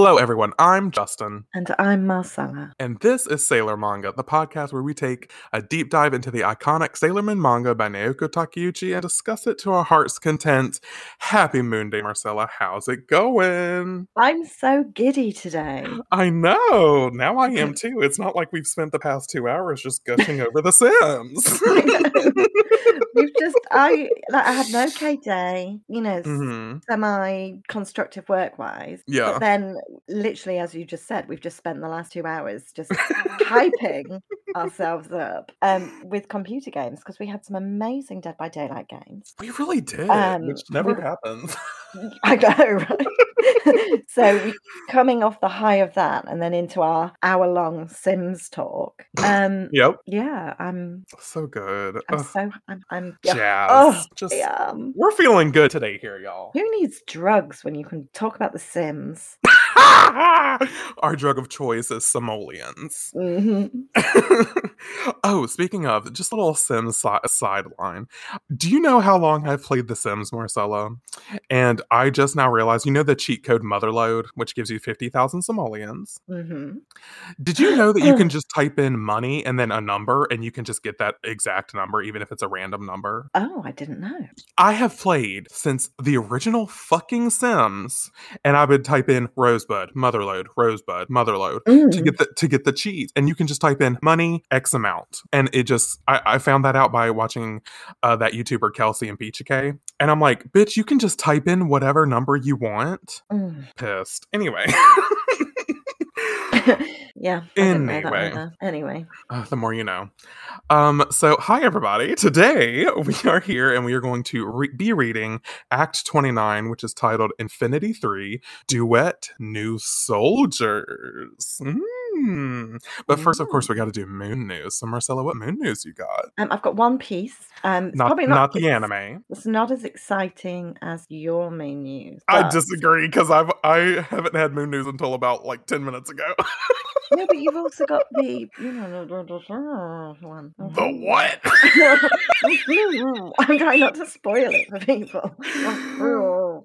Hello, everyone. I'm Justin. And I'm Marcella. And this is Sailor Manga, the podcast where we take a deep dive into the iconic Sailor Moon manga by Naoko Takeuchi and discuss it to our heart's content. Happy Moon Day, Marcella. How's it going? I'm so giddy today. I know. Now I am too. It's not like we've spent the past two hours just gushing over The Sims. We've just, I, like, I had an okay day, you know, hmm semi constructive work wise. Yeah. But then, literally, as you just said, we've just spent the last two hours just hyping ourselves up um, with computer games because we had some amazing Dead by Daylight games. We really did, Um, which never we- happens. I know, right? so coming off the high of that and then into our hour long Sims talk. Um, yep. yeah, I'm, So good. I'm so, I'm, I'm yeah. jazz. Oh, just um, we're feeling good today here, y'all. who needs drugs when you can talk about the Sims? Our drug of choice is simoleons. hmm oh, speaking of, just a little Sims si- sideline. Do you know how long I've played The Sims, Marcella? And I just now realized, you know the cheat code Motherlode, which gives you 50,000 simoleons? hmm Did you know that you can just type in money and then a number and you can just get that exact number, even if it's a random number? Oh, I didn't know. I have played since the original fucking Sims, and I would type in Rosebud, Motherlode, Rosebud, Motherlode to Mm. get the to get the cheese, and you can just type in money X amount, and it just I, I found that out by watching uh, that YouTuber Kelsey and Peachy K, and I'm like, bitch, you can just type in whatever number you want. Mm. Pissed. Anyway. yeah. I didn't know that Anyway. Anyway. Uh, the more you know. Um, so, hi everybody. Today we are here and we are going to re- be reading Act 29, which is titled Infinity 3 Duet New Soldiers. Mm. But first, of course, we got to do moon news. So, Marcella, what moon news you got? Um, I've got one piece. Um, it's Not, probably not, not, the anime. It's not as exciting as your main news. I disagree because I've I haven't had moon news until about like 10 minutes ago. No, but you've also got the you know one. the what? I'm trying not to spoil it for people.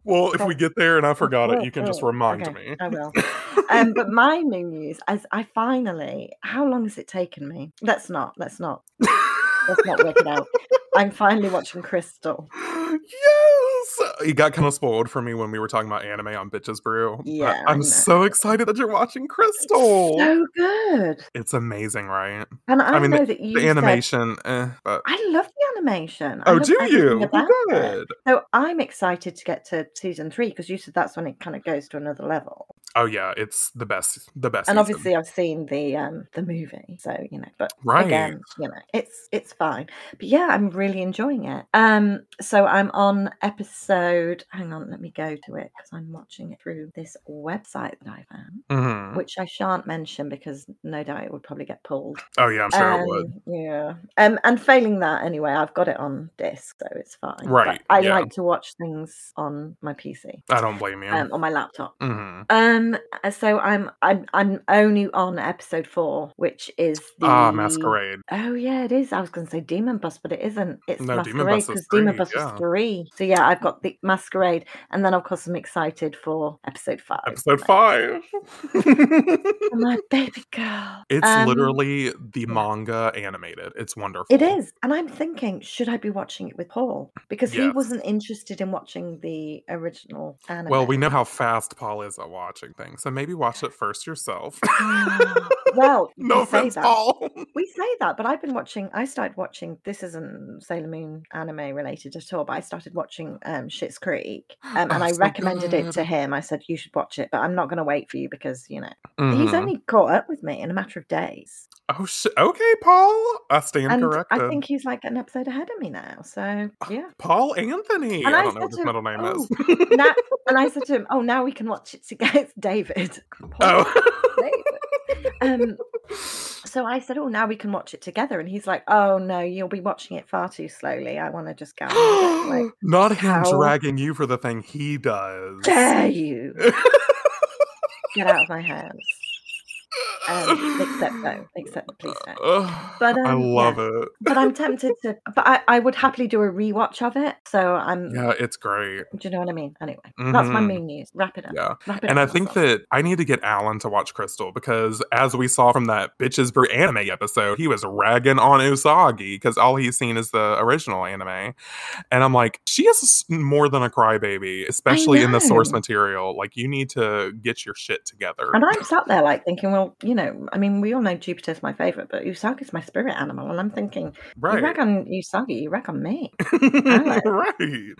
well, if we get there and I forgot it, you can just remind Okay, me. I will. Um, but my new news, as I finally, how long has it taken me? Let's not. Let's not. Let's not work it out. I'm finally watching Crystal. yes! You got kind of spoiled for me when we were talking about anime on Bitches Brew. Yeah, I'm so excited that you're watching Crystal. So good. it's amazing, right? And I, I mean, know that you The said- animation, eh, but I love the animation. I oh, do you? Good. So I'm excited to get to season three because you said that's when it kind of goes to another level. Oh yeah, it's the best, the best. and season. obviously I've seen the um the movie, so you know, but Right. again, you know, it's it's fine. But yeah, I'm really enjoying it. Um, so I'm on episode. Hang on, let me go to it because I'm watching it through this website that I found, Mhm. which I shan't mention because no doubt it would probably get pulled. Oh yeah, I'm sure it would. Um, Yeah. Um, and failing that anyway, I've got it on disc, so it's fine. But Right, I yeah. like to watch things on my PC, I don't blame you. um, on my laptop. hmm Um, uh, so I'm I'm I'm only on episode four, which is the Ah, Masquerade. Oh yeah, it is. I was going to say Demon Bus, but it isn't. It's No, Demon Masquerade Bus is because Demon Bus yeah. was three. So yeah, I've got the Masquerade, and then of course I'm excited for episode five. Episode five. My baby girl. it's Um, literally the manga animated. It's wonderful. It is, and I'm thinking, should I be watching it with Paul because he wasn't interested in watching the original anime. Well, we know how fast Paul is at watching things, so maybe watch it first yourself. Mm, well, no we say offense, that. Paul. We say that, but I've been watching. I started watching. This isn't Sailor Moon anime related at all, but I started watching um, Schitt's Creek, um, Oh, and I so recommended it to him. I said you should watch it, but I'm not going to wait for you because you know Mhm. he's only caught up with me in a matter of days, Oh shit. Okay, Paul. I stand and corrected. I think he's like an episode ahead of me now. So yeah. Paul Anthony. And I I don't know what his middle name "Oh, is. now, and I said to him, "Oh, now we can watch it together." It's David. Paul, oh. David. Um, so I said, "Oh, now we can watch it together," and he's like, "Oh no, you'll be watching it far too slowly. I want to just go." on with it." Like, Not him how dragging you for the thing he does. dare you get out of my house? Um, except no, except please no. But, I um, love yeah. it. But I'm tempted to. But I, I would happily do a rewatch of it. So I'm. Yeah, it's great. Do you know what I mean? Anyway, that's my moon news. Wrap it up. Yeah. Wrap it And up, I think Russell. that I need to get Alan to watch Crystal because, as we saw from that Bitches Brew anime episode, he was ragging on Usagi because all he's seen is the original anime. And I'm like, she is more than a crybaby, especially in the source material. Like, you need to get your shit together. And I'm sat there like thinking, well, you know, I mean, we all know Jupiter's my favorite, but Usagi's my spirit animal, and I'm thinking, you right. rag on Usagi, you rag on me. right.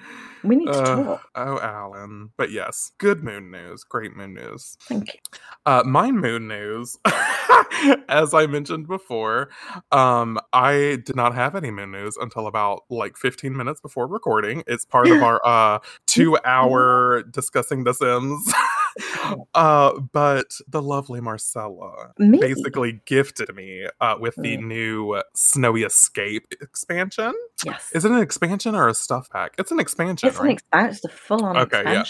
We need to Uh, talk. oh, Alan. But yes, good moon news. Great moon news. Thank you. Uh, my moon news, as I mentioned before, um, I did not have any moon news until about like 15 minutes before recording. It's part of our uh, two hour discussing The Sims. uh, but the lovely Marcella Me? basically gifted me uh, with the Mm. new Snowy Escape expansion. Yes. Is it an expansion or a stuff pack? It's an expansion, it's an expansion. It's a full-on Okay, yeah.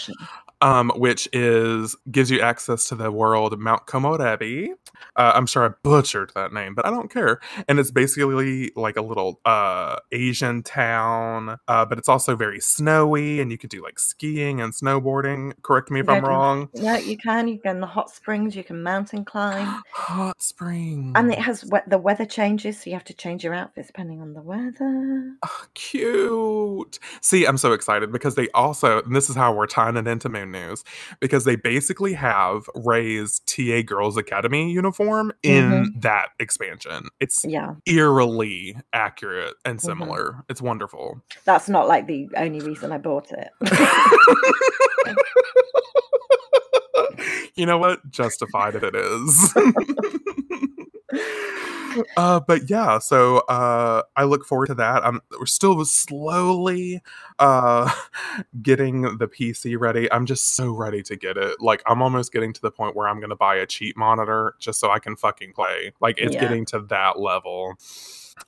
Um, which is gives you access to the world Mount Komorebi. Uh, I'm sure I butchered that name, but I don't care. And it's basically like a little uh, Asian town, uh, but it's also very snowy, and you could do like skiing and snowboarding. Correct me if Yeah, I'm wrong. Yeah, you can. You can in the hot springs. You can mountain climb, Hot spring. and it has the weather changes, so you have to change your outfits depending on the weather. Oh, cute. See, I'm so excited because they also, and this is how we're tying it into Moon News, because they basically have Rei's TA Girls Academy uniform in that expansion. It's Yeah, eerily accurate and Mhm. similar. It's wonderful. that's not like the only reason I bought it. you know what? Justified it is. uh but yeah so uh i look forward to that i'm we're still slowly uh getting the pc ready i'm just so ready to get it like i'm almost getting to the point where i'm gonna buy a cheap monitor just so i can fucking play like it's Yeah. getting to that level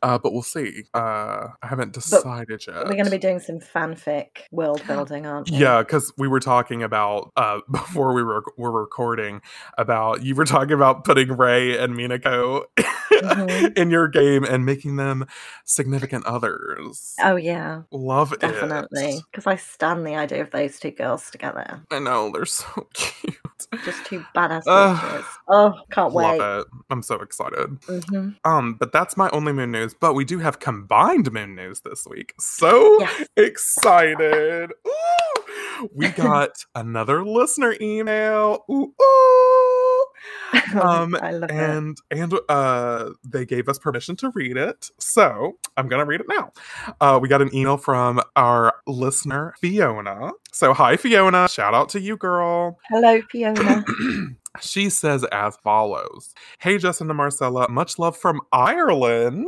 uh but we'll see uh i haven't decided yet We're going to be doing some fanfic world building, aren't we? yeah, because we were talking about uh before we were were recording about you were talking about putting Rei and Minako Mhm. in your game and making them significant others. Oh yeah, Love it. definitely. Because I stand the idea of those two girls together. I know they're so cute. Just two badass bitches. Oh, can't wait. Love it. I'm so excited. hmm Um, but that's my only moon news. But we do have combined moon news this week. So Yes. excited. Ooh! We got another listener email. Ooh, ooh. Um, I love it. and and uh they gave us permission to read it so i'm gonna read it now uh we got an email from our listener fiona so hi fiona shout out to you girl Hello, Fiona. she says as follows hey justin and marcella much love from ireland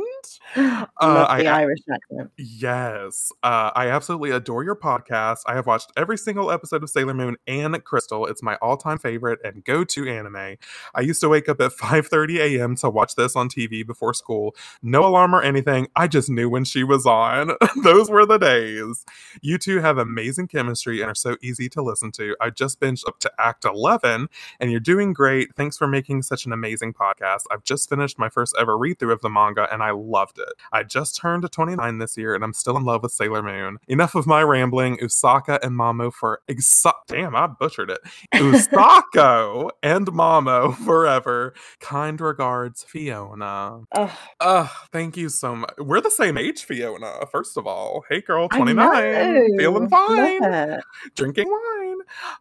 Uh, the Irish accent. Yes. Uh, I absolutely adore your podcast. I have watched every single episode of Sailor Moon and Crystal. It's my all-time favorite and go-to anime. I used to wake up at 5:30 a.m. to watch this on TV before school. No alarm or anything. I just knew when she was on. Those were the days. You two have amazing chemistry and are so easy to listen to. I just binged up to Act 11 and you're doing great. Thanks for making such an amazing podcast. I've just finished my first ever read through of the manga and I loved it. I just turned 29 this year and I'm still in love with Sailor Moon. Enough of my rambling. Usaka and Mamo for exa- damn, I butchered it. Usako and Mamo forever. Kind regards, Fiona. Oh, Uh, thank you so much. We're the same age, Fiona. First of all, hey girl, 29, feeling fine drinking wine.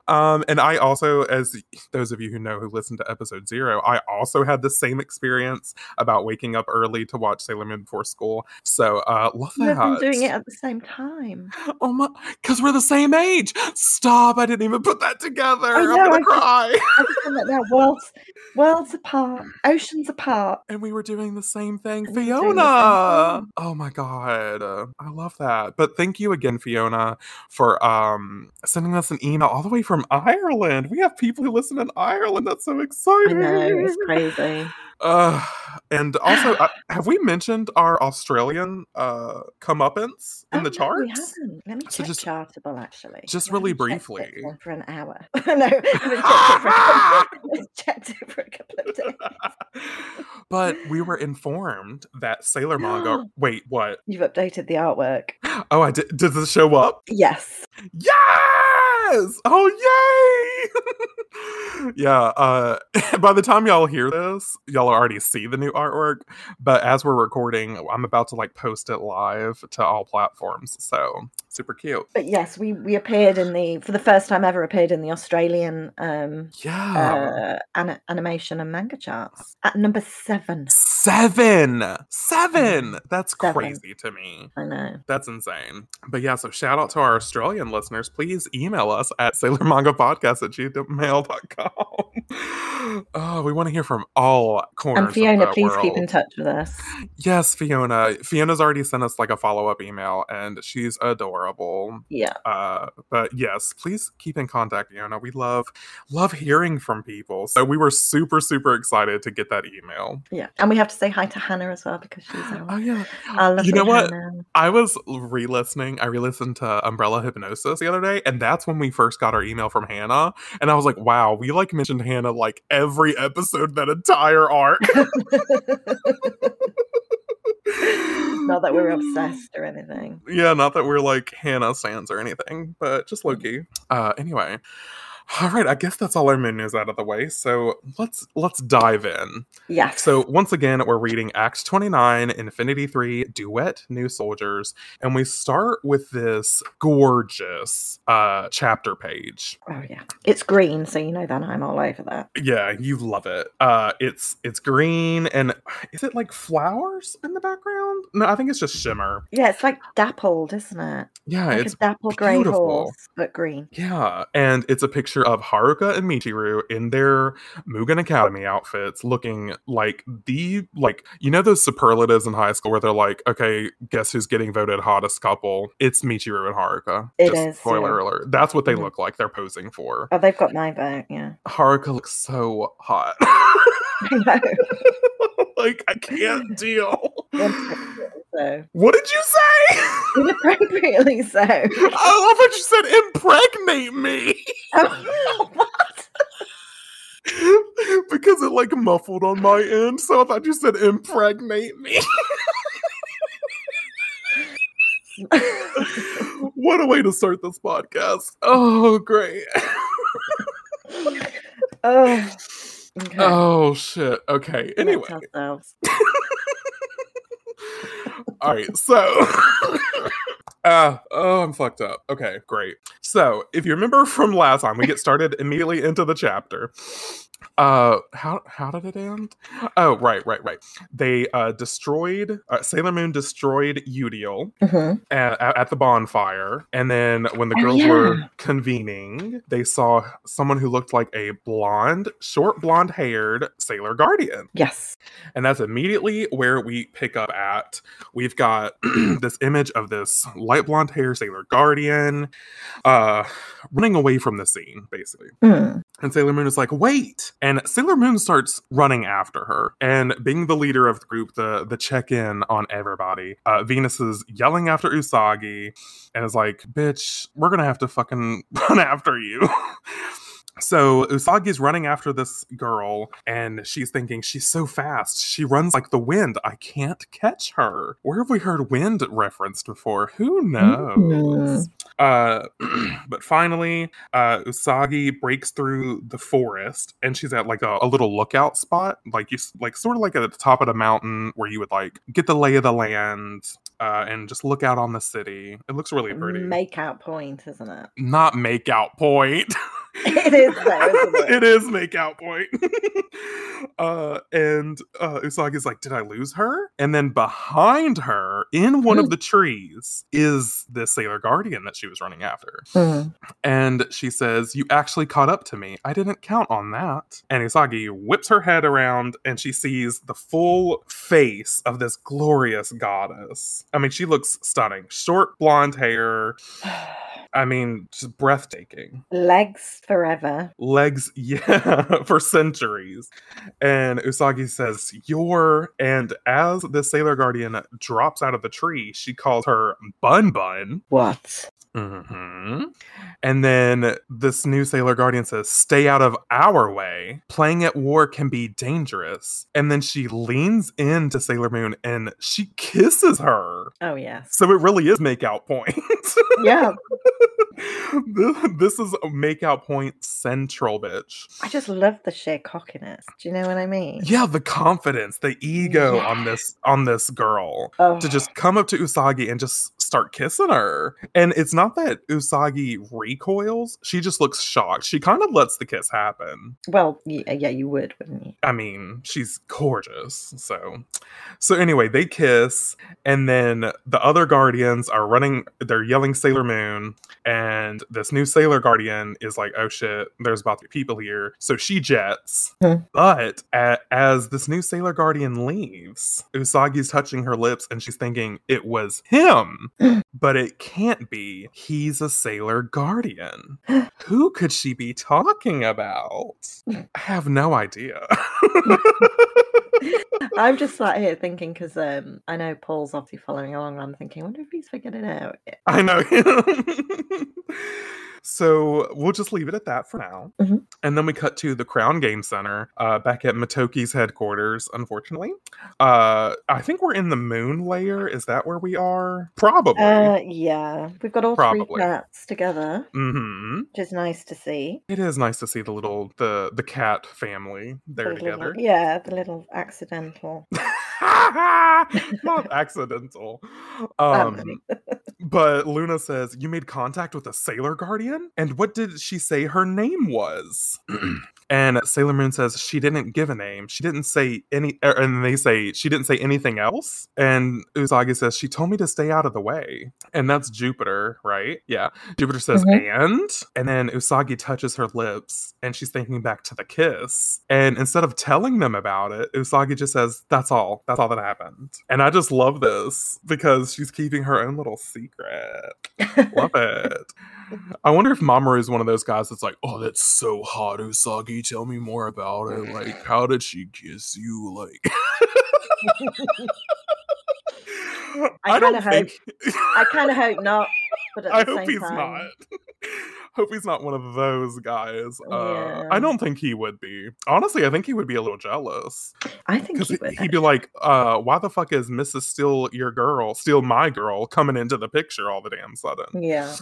Um, and I also, as those of you who know who listened to episode zero, I also had the same experience about waking up early to watch Sailor Moon before school. So, uh, love that. We've been doing it at the same time. Oh my, because we're the same age. Stop! I didn't even put that together. I I'm gonna I just- cry. I just that now. Worlds, worlds apart, oceans apart. and we were doing the same thing, doing the same Fiona. thing. Oh my god, I love that. But thank you again, Fiona, for um sending us an email all the way from Ireland. We have people who listen in Ireland. That's so I exciting. know it's crazy. Uh, and also, uh, have we mentioned our Australian uh comeuppance in Oh, the no, we charts? haven't. Let me So check just- Chartable actually. just I really haven't it briefly. for- for an hour. no, I haven't checked it for a couple, checked it for a couple of days. But we were informed that Sailor Manga. wait, what? You've updated the artwork. Oh, I did. Did this show up? Yes. Yes! Oh, yay! yeah. Uh, by the time y'all hear this, y'all already see the new artwork. But as we're recording, I'm about to like post it live to all platforms. So super cute. But yes, we we appeared in the for the first time ever appeared in the Australian um Yeah. uh an- animation and manga charts at number seven. Seven. Seven. That's Seven. crazy to me. I know. That's insane. But yeah, so shout out to our Australian listeners. Please email us at sailormangapodcast at gmail.com. oh, we want to hear from all corners. And Fiona, please keep in touch with us. Yes, Fiona. Fiona's already sent us like a follow up email and she's adorable. Yeah. Uh, but yes, please keep in contact, Fiona. We love love hearing from people. So we were super, super excited to get that email. Yeah. And we have to say hi to Hannah as well because she's Oh yeah. our lovely You know what? Hannah. I was re-listening. I re-listened to Umbrella Hypnosis the other day, and that's when we first got our email from Hannah. And I was like, "Wow, we like mentioned Hannah like every episode, that entire arc." Not that we're obsessed or anything. Yeah, not that we're like Hannah stands or anything, but just Loki. Uh, anyway, all right. I guess that's all our moon news out of the way. So let's let's dive in. Yes. So once again, we're reading Act 29, Infinity 3, Duet, New Soldiers, and we start with this gorgeous uh chapter page. Oh yeah. It's green, so you know that I'm all over that. Yeah, you love it. Uh it's it's green and is it like flowers in the background? No, I think it's just shimmer. Yeah, it's like dappled, isn't it? Yeah, Like it's a dappled grey beautiful. horse, but green. yeah, and it's a picture of Haruka and Michiru in their Mugen Academy outfits looking like the like you know those superlatives in high school where they're like, okay, guess who's getting voted hottest couple? It's Michiru and Haruka. It Just is, spoiler yeah. alert. That's what they Mhm. look like. They're posing for. Oh, they've got my vote, yeah. Haruka looks so hot. I know. like I can't deal. So What did you say? inappropriately so. I love what you said. Impregnate me. Oh, what? because it like muffled on my end, so I thought you said impregnate me. what a way to start this podcast. Oh, great. oh. Okay. Oh shit. Okay. Anyway. All right, so uh, oh, I'm fucked up. Okay, great. So, if you remember from last time, we get started immediately into the chapter. Uh, how how did it end? Oh, right, right, right. They uh destroyed uh, Sailor Moon destroyed Eudial Mhm. at, at, the bonfire, and then when the Oh, girls were convening, they saw someone who looked like a blonde, short blonde haired Sailor Guardian. Yes. And that's immediately where we pick up at. We've got this image of this light blonde hair Sailor Guardian uh, running away from the scene, basically. Mm. And Sailor Moon is like, wait. And Sailor Moon starts running after her. And being the leader of the group, the, the check in on everybody, uh, Venus is yelling after Usagi and is like, bitch, we're going to have to fucking run after you. So Usagi's running after this girl, and she's thinking she's so fast. She runs like the wind. I can't catch her. Where have we heard wind referenced before? Who knows? Uh, but finally, uh, Usagi breaks through the forest, and she's at like a, a little lookout spot, like you, like sort of like at the top of the mountain where you would like get the lay of the land. Uh, and just look out on the city. It looks really pretty. Make out point, isn't it? Not make out point. It is though, it? it is make out point. uh, and uh, Usagi's like, "Did I lose her?" And then behind her, in one Hmm. of the trees, is the Sailor Guardian that she was running after. Mm. And she says, You actually caught up to me. I didn't count on that. And Usagi whips her head around and she sees the full face of this glorious goddess. I mean, she looks stunning. Short blonde hair. I mean, just breathtaking. Legs forever. Legs, yeah, for centuries. And Usagi says, You're, and as the Sailor Guardian drops out of of the tree. She calls her Bun Bun. What? Hmm And then this new Sailor Guardian says, Stay out of our way. Playing at war can be dangerous. And then she leans into Sailor Moon and she kisses her. Oh yeah. So it really is make out point. Yeah. this is a make out point central, bitch. I just love the sheer cockiness. Do you know what I mean? Yeah, the confidence, the ego on this on this girl Oh, to just come up to Usagi and just start kissing her. And it's not that Usagi recoils, she just looks shocked. She kind of lets the kiss happen. well, yeah, yeah, you would, wouldn't you? I mean, she's gorgeous. So so anyway, they kiss and then the other guardians are running they're yelling Sailor Moon and this new Sailor Guardian is like, "Oh shit, there's about to be people here." So she jets. Hmm. But a- as this new Sailor Guardian leaves, Usagi's touching her lips and she's thinking it was him. but it can't be. He's a Sailor Guardian. Who could she be talking about? I have no idea. I'm just sat here thinking because um, I know Paul's obviously following along. And I'm thinking, I wonder if he's figured it out. I know. so we'll just leave it at that for now. Mhm. And then we cut to the Crown Game Center uh, back at Motoki's headquarters, unfortunately. Uh, I think we're in the moon layer. Is that where we are? Probably. Uh, yeah, we've got all Probably. three cats together, hmm which is nice to see. It is nice to see the little the the cat family there The little- together. yeah, the little accidental. Not accidental. Um, but Luna says, You made contact with a Sailor Guardian? And what did she say her name was? and Sailor Moon says she didn't give a name. She didn't say any, er, and they say she didn't say anything else. And Usagi says, She told me to stay out of the way. And that's Jupiter, right? Yeah. Jupiter says, And? And then Usagi touches her lips and she's thinking back to the kiss. And instead of telling them about it, Usagi just says, That's all. That's all that happened. And I just love this because she's keeping her own little secret. Love it. I wonder if Mamoru is one of those guys that's like, Oh, that's so hot, Usagi. Tell me more about it. Like, how did she kiss you? Like, I don't kinda hope- think. I kind of hope not, but at I the hope same he's time, not. Hope he's not one of those guys. Uh, I don't think he would be. Honestly, I think he would be a little jealous I think he would. he'd be like, uh, "Why the fuck is Mrs. Steal your girl, steal my girl, coming into the picture all the damn sudden?" yeah,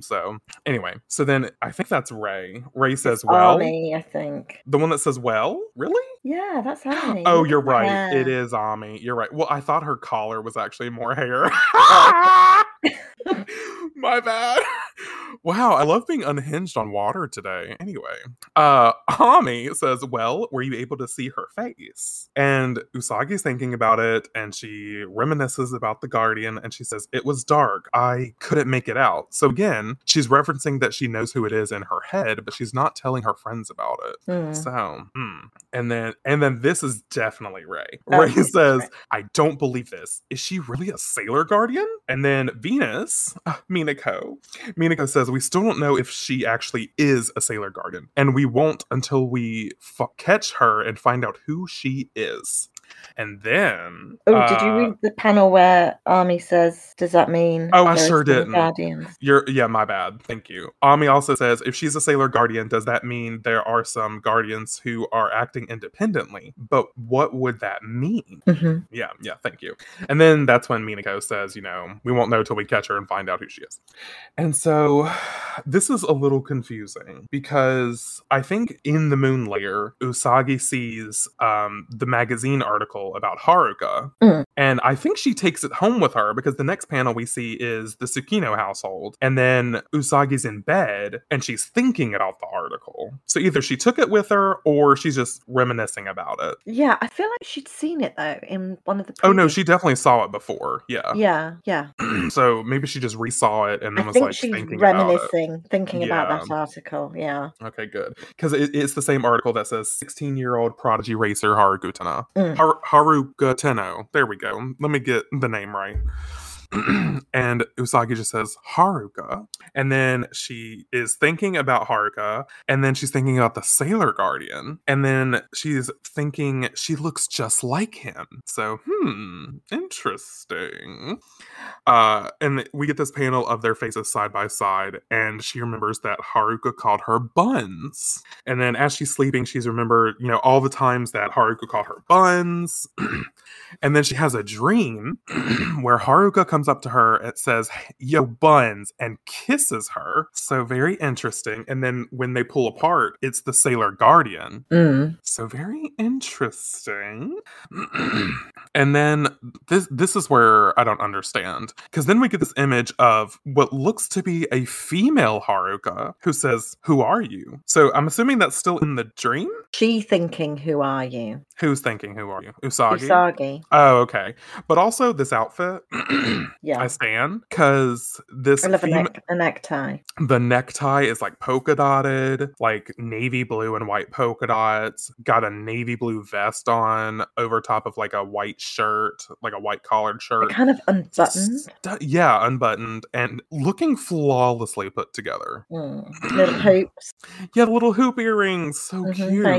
So anyway, so then I think that's Rei. Rei says, "Well." Ami, I think. The one that says, "Well, really?" Yeah, that's Ami. Oh, you're right. It hair. is Ami. You're right. Well, I thought her collar was actually more hair. My bad. Wow, I love being unhinged on water today. Anyway, uh Ami says, "Well, were you able to see her face?" And Usagi's thinking about it and she reminisces about the guardian and she says, "It was dark. I couldn't make it out." So again, she's referencing that she knows who it is in her head, but she's not telling her friends about it. Hmm. So, hmm. and then and then this is definitely Rei. Oh, Rei says, Rei. "I don't believe this. Is she really a sailor guardian?" And then Venus, uh, Minako, Minako says, "We still don't know if she actually is a sailor Guardian, and we won't until we f- catch her and find out who she is." And then, Oh, did you uh, read the panel where Ami says, "Does that mean?" Oh, I sure didn't. Guardians. You're yeah, my bad. Thank you. Ami also says if she's a sailor guardian, does that mean there are some guardians who are acting independently? But what would that mean? hmm Yeah, yeah, thank you. And then that's when Minako says, you know, we won't know till we catch her and find out who she is. And so this is a little confusing because I think in the moon layer, Usagi sees um, the magazine article about Haruka. Mm. And I think she takes it home with her because the next panel we see is the Tsukino household. And then Usagi's in bed and she's thinking about the article. So either she took it with her or she's just reminiscing about it. Yeah, I feel like she'd seen it though in one of the. Oh no, she definitely saw it before. Yeah. Yeah, yeah. so maybe she just resaw it and then I was think like she's thinking about it. reminiscing, thinking about that article. Yeah. Okay, good. Because it, it's the same article that says 16 year old prodigy racer Haruka Tena. Mm. Har- Haruka Tenno. There we go. Let me get the name right. and Usagi just says Haruka. And then she is thinking about Haruka. And then she's thinking about the Sailor Guardian. And then she's thinking she looks just like him. So, hmm, interesting. Uh, and we get this panel of their faces side by side. And she remembers that Haruka called her buns. And then as she's sleeping, she's remembered, you know, all the times that Haruka called her buns. and then she has a dream where Haruka comes up to her and says, Yo, buns, and kisses her. So very interesting. And then when they pull apart, it's the Sailor Guardian. Mm. So very interesting. and then this this is where I don't understand. Because then we get this image of what looks to be a female Haruka who says, Who are you? So I'm assuming that's still in the dream? She thinking, Who are you? Who's thinking, Who are you? Usagi? Usagi. Oh, okay. But also this outfit, Yeah. I stand because this I love a, neck, a necktie. the necktie is like polka dotted, like navy blue and white polka dots. Got a navy blue vest on over top of like a white shirt, like a white collared shirt. Kind of unbuttoned. Stu- yeah, unbuttoned and looking flawlessly put together. Mm. Little hoops. Yeah, little hoop earrings, so Mhm,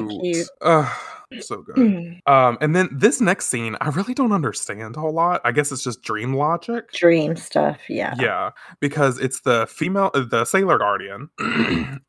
cute. cute. Ugh, so good. Mm. Um, and then this next scene, I really don't understand a whole lot. I guess it's just dream logic. Dream stuff. Yeah. Yeah, because it's the female, uh, the sailor guardian,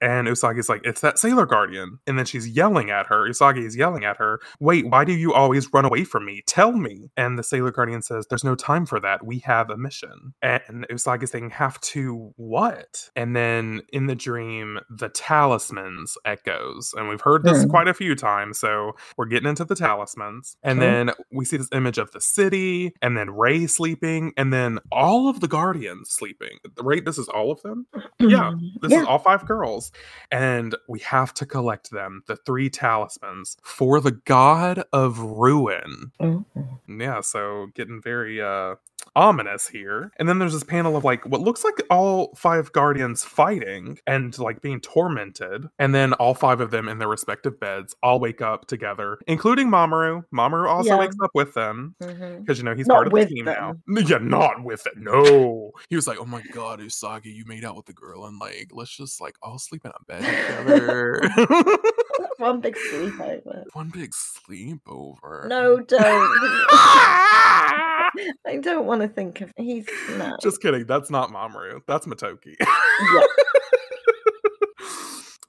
and Usagi's like, "It's that sailor guardian," and then she's yelling at her. Usagi is yelling at her, "Wait, why do you always run away from me? Tell me!" And the sailor guardian says, "There's no time for that. We have a mission." And Usagi's saying, "Have to what?" And then in the dream, the talismans echoes, and we've heard this Hmm. quite a few times. So we're getting into the talismans, and Okay. then we see this image of the city, and then Rei sleeping, and then all of the guardians sleeping. Right, this is all of them. Yeah, This Yeah. is all five girls, and we have to collect them, the three talismans, for the god of ruin. Mm. Yeah, so getting very uh ominous here. And then there's this panel of like what looks like all five guardians fighting and like being tormented. And then all five of them in their respective beds all wake up together, including Mamoru. Mamoru also Yeah. wakes up with them mm-hmm. because you know he's Not part of the team them. now. Yeah, not with it. No. He was like, "Oh my god, Usagi, you made out with the girl, and like, let's just like all sleep in a bed together." One big sleepover. One big sleepover. No, don't. I don't want to think of. He's no. Just kidding. That's not Mamoru. That's Motoki. Yeah.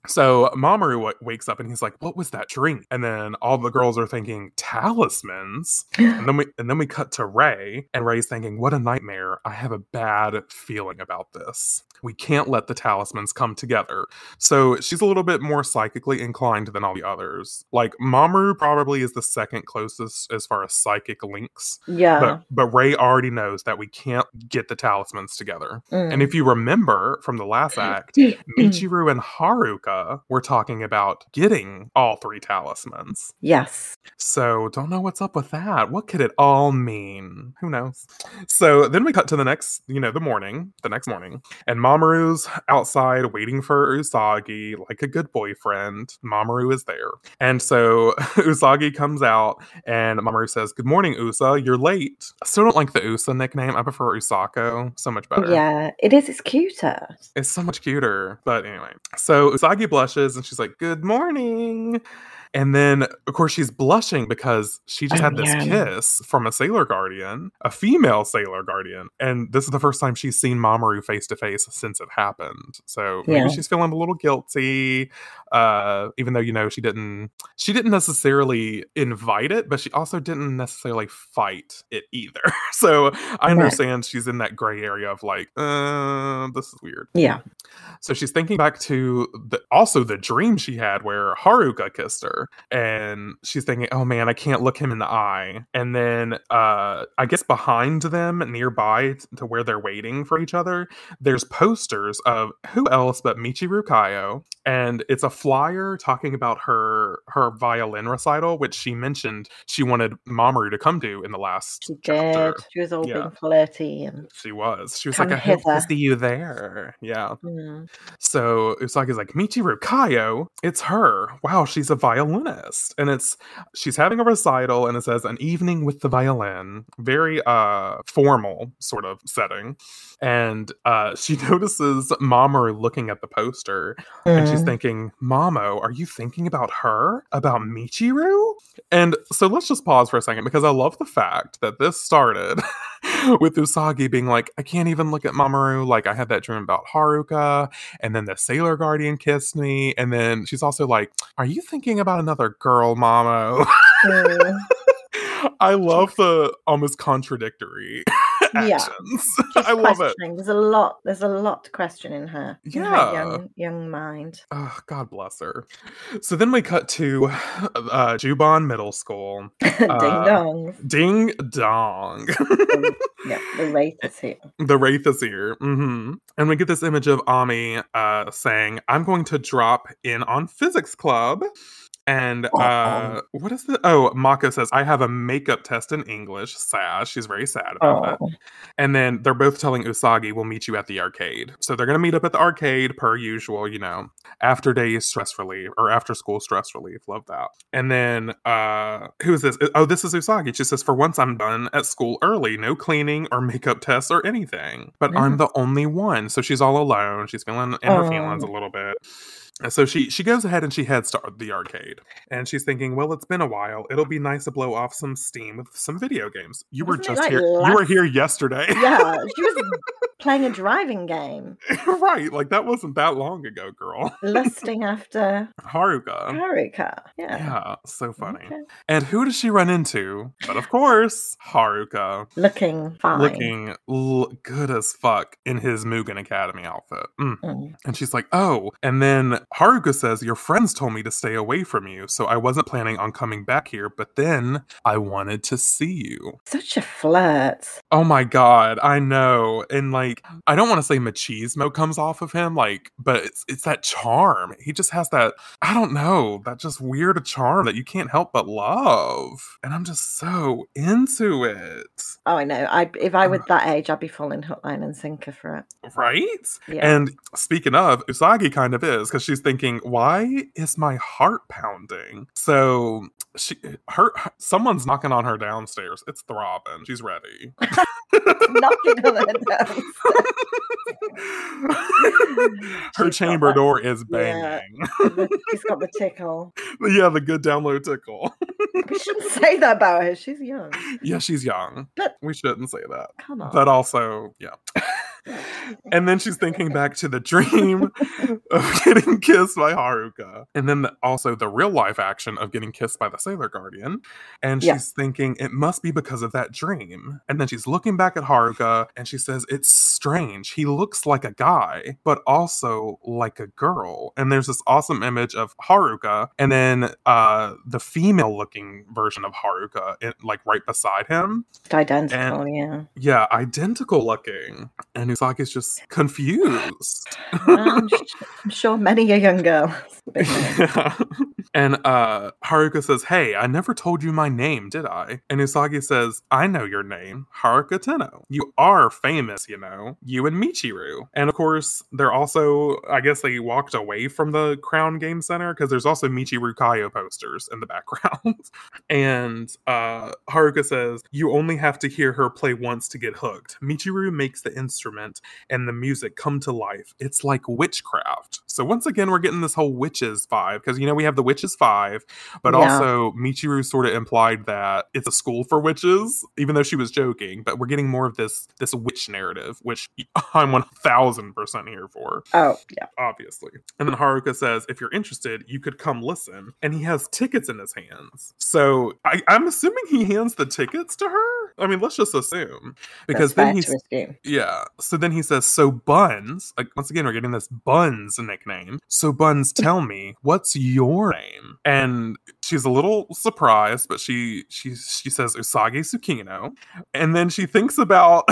So Mamoru w- wakes up and he's like, "What was that drink?" And then all the girls are thinking talismans. And then we and then we cut to Rei, and Rei's thinking, "What a nightmare! I have a bad feeling about this. We can't let the talismans come together." So she's a little bit more psychically inclined than all the others. Like Mamoru probably is the second closest as far as psychic links, Yeah. but but Rei already knows that we can't get the talismans together. Mm. And if you remember from the last act, Michiru and Haruka Uh, were talking about getting all three talismans. yes. So don't know what's up with that. What could it all mean? Who knows? So then we cut to the next, you know, the morning, the next morning, and Mamoru's outside waiting for Usagi like a good boyfriend. Mamoru is there. And so Usagi comes out and Mamoru says, Good morning, Usa. You're late. I still don't like the Usa nickname. I prefer Usako. So much better. Yeah, it is. It's cuter. It's so much cuter. But anyway, so Usagi blushes and she's like, Good morning. And then, of course, she's blushing because she just Oh, had this yeah. kiss from a sailor guardian, a female sailor guardian. And this is the first time she's seen Mamoru face to face since it happened. So maybe Yeah. she's feeling a little guilty. Uh, even though, you know, she didn't she didn't necessarily invite it, but she also didn't necessarily fight it either. so I Right. understand she's in that gray area of like, uh, this is weird. Yeah. So she's thinking back to the also the dream she had where Haruka kissed her, and she's thinking, "Oh man, I can't look him in the eye." And then, uh, I guess behind them, nearby to where they're waiting for each other, there's posters of who else but Michiru Kaio, and it's a flyer talking about her her violin recital, which she mentioned she wanted Mamoru to come to in the last She chapter. She was all Yeah. being flirty and. She was. She was like, I hope to see you there. Yeah. Mm. So Usagi's like, Michiru Kaio, it's her. Wow, she's a violinist. And it's she's having a recital and it says an evening with the violin. Very uh formal sort of setting. And uh she notices Mamoru looking at the poster and she's Mm. thinking, Mamo, are you thinking about her? About Michiru? And so let's just pause for a second because I love the fact that this started with Usagi being like, I can't even look at Mamoru. Like, I had that dream about Haruka, and then the Sailor Guardian kissed me. And then she's also like, Are you thinking about another girl, Mamo? Mm. I love the almost contradictory. Actions. She's I love it. There's a lot. There's a lot to question in her. in her Yeah. young young mind. Oh, God bless her. So then we cut to uh, Juban Middle School. Ding Uh, dong. Ding dong. Yeah, the wraith is here. the Wraith is here. hmm And we get this image of Ami uh, saying, I'm going to drop in on Physics Club. And uh, what is the? Oh, Mako says, I have a makeup test in English. Sad. She's very sad about it. Oh, And then they're both telling Usagi, we'll meet you at the arcade. So they're going to meet up at the arcade per usual, you know, after day stress relief or after school stress relief. Love that. And then, uh, who is this? Oh, this is Usagi. She says, for once I'm done at school early, no cleaning or makeup tests or anything. But I'm the only one. So she's all alone. She's feeling in her feelings a Oh. little bit. So she she goes ahead and she heads to the arcade, and she's thinking, "Well, it's been a while. It'll be nice to blow off some steam with some video games. You were Wasn't it just like here. You were here yesterday, yeah, she was playing a driving game, right? Like that wasn't that long ago, girl. lusting after Haruka. Haruka. Yeah. Yeah, so funny. Okay. And who does she run into? But of course, Haruka, Looking fine. looking l- good as fuck in his Mugen Academy outfit. Mm. Mm. And she's like, "Oh." And then Haruka says, "Your friends told me to stay away from you, so I wasn't planning on coming back here, but then I wanted to see you." Such a flirt. Oh my god, I know. And like I don't want to say machismo comes off of him, like, but it's it's that charm. He just has that, I don't know, that just weird charm that you can't help but love. And I'm just so into it. Oh, I know. I if I Uh. was that age, I'd be falling hook, line, and sinker for it. Right? Yeah. And speaking of, Usagi kind of is because she's thinking, why is my heart pounding? So she her someone's knocking on her downstairs. It's throbbing. She's ready. Knocking on her downstairs. Her chamber door is yeah. banging. The- She's got the tickle. Yeah. the good down download tickle. We shouldn't say that about her. She's young. yeah, she's young. But- we shouldn't say that. Come on. But also, yeah. and then she's thinking back to the dream of getting kissed by Haruka. And then the, also the real life action of getting kissed by the Sailor Guardian. And she's Yeah. thinking it must be because of that dream. And then she's looking back at Haruka and she says, It's strange. He looks like a guy, but also like a girl. And there's this awesome image of Haruka and then uh, the female looking version of Haruka, in, like right beside him. Identical, yeah. Yeah, identical looking. And Usagi's just confused. I'm, sh- I'm sure many a young girl. has been there. Yeah. and uh Haruka says, Hey, I never told you my name, did I? And Usagi says, I know your name, Haruka Tenno. You are famous, you know. You and Michiru. And of course, they're also I guess they walked away from the Crown Game Center because there's also Michiru Kaio posters in the background. and uh Haruka says, You only have to hear her play once to get hooked. Michiru makes the instrument and the music come to life. It's like witchcraft. So once again, we're getting this whole witches five because you know we have the witches five, but Yeah. also Michiru sort of implied that it's a school for witches, even though she was joking. But we're getting more of this this witch narrative, which I'm one thousand percent here for Oh, yeah. obviously. And then Haruka says, if you're interested, you could come listen. And he has tickets in his hands. So I, I'm assuming he hands the tickets to her. I mean, let's just assume. Because That's then he's yeah. So then he says, So Buns, like once again, we're getting this Buns nickname. So Buns, tell me, what's your name? And she's a little surprised, but she she she says Usagi Tsukino, and then she thinks about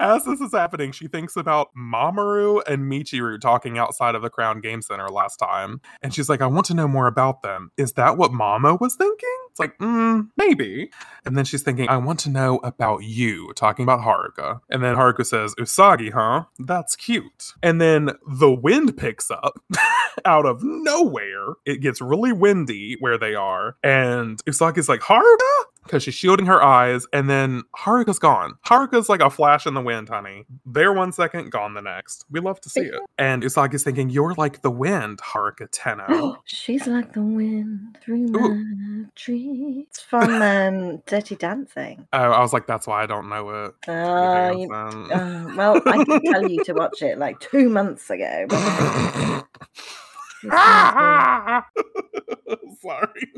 as this is happening, she thinks about Mamoru and Michiru talking outside of the Crown Game Center last time, and she's like, "I want to know more about them. Is that what Mama was thinking?" It's like, mm, maybe. And then she's thinking, "I want to know about you," talking about Haruka, and then Haruka says, "Usagi, huh? That's cute." And then the wind picks up out of nowhere. It gets really windy where they are, and Usagi's like, "Haruka." Because she's shielding her eyes, and then Haruka's gone. Haruka's like a flash in the wind, honey. There one second, gone the next. We love to see it. And Usagi's thinking, You're like the wind, Haruka Tenno. She's like the wind through my tree. It's from um, Dirty Dancing. Oh, I was like, That's why I don't know it. Uh, you, uh, well, I can tell you to watch it like two months ago. Sorry.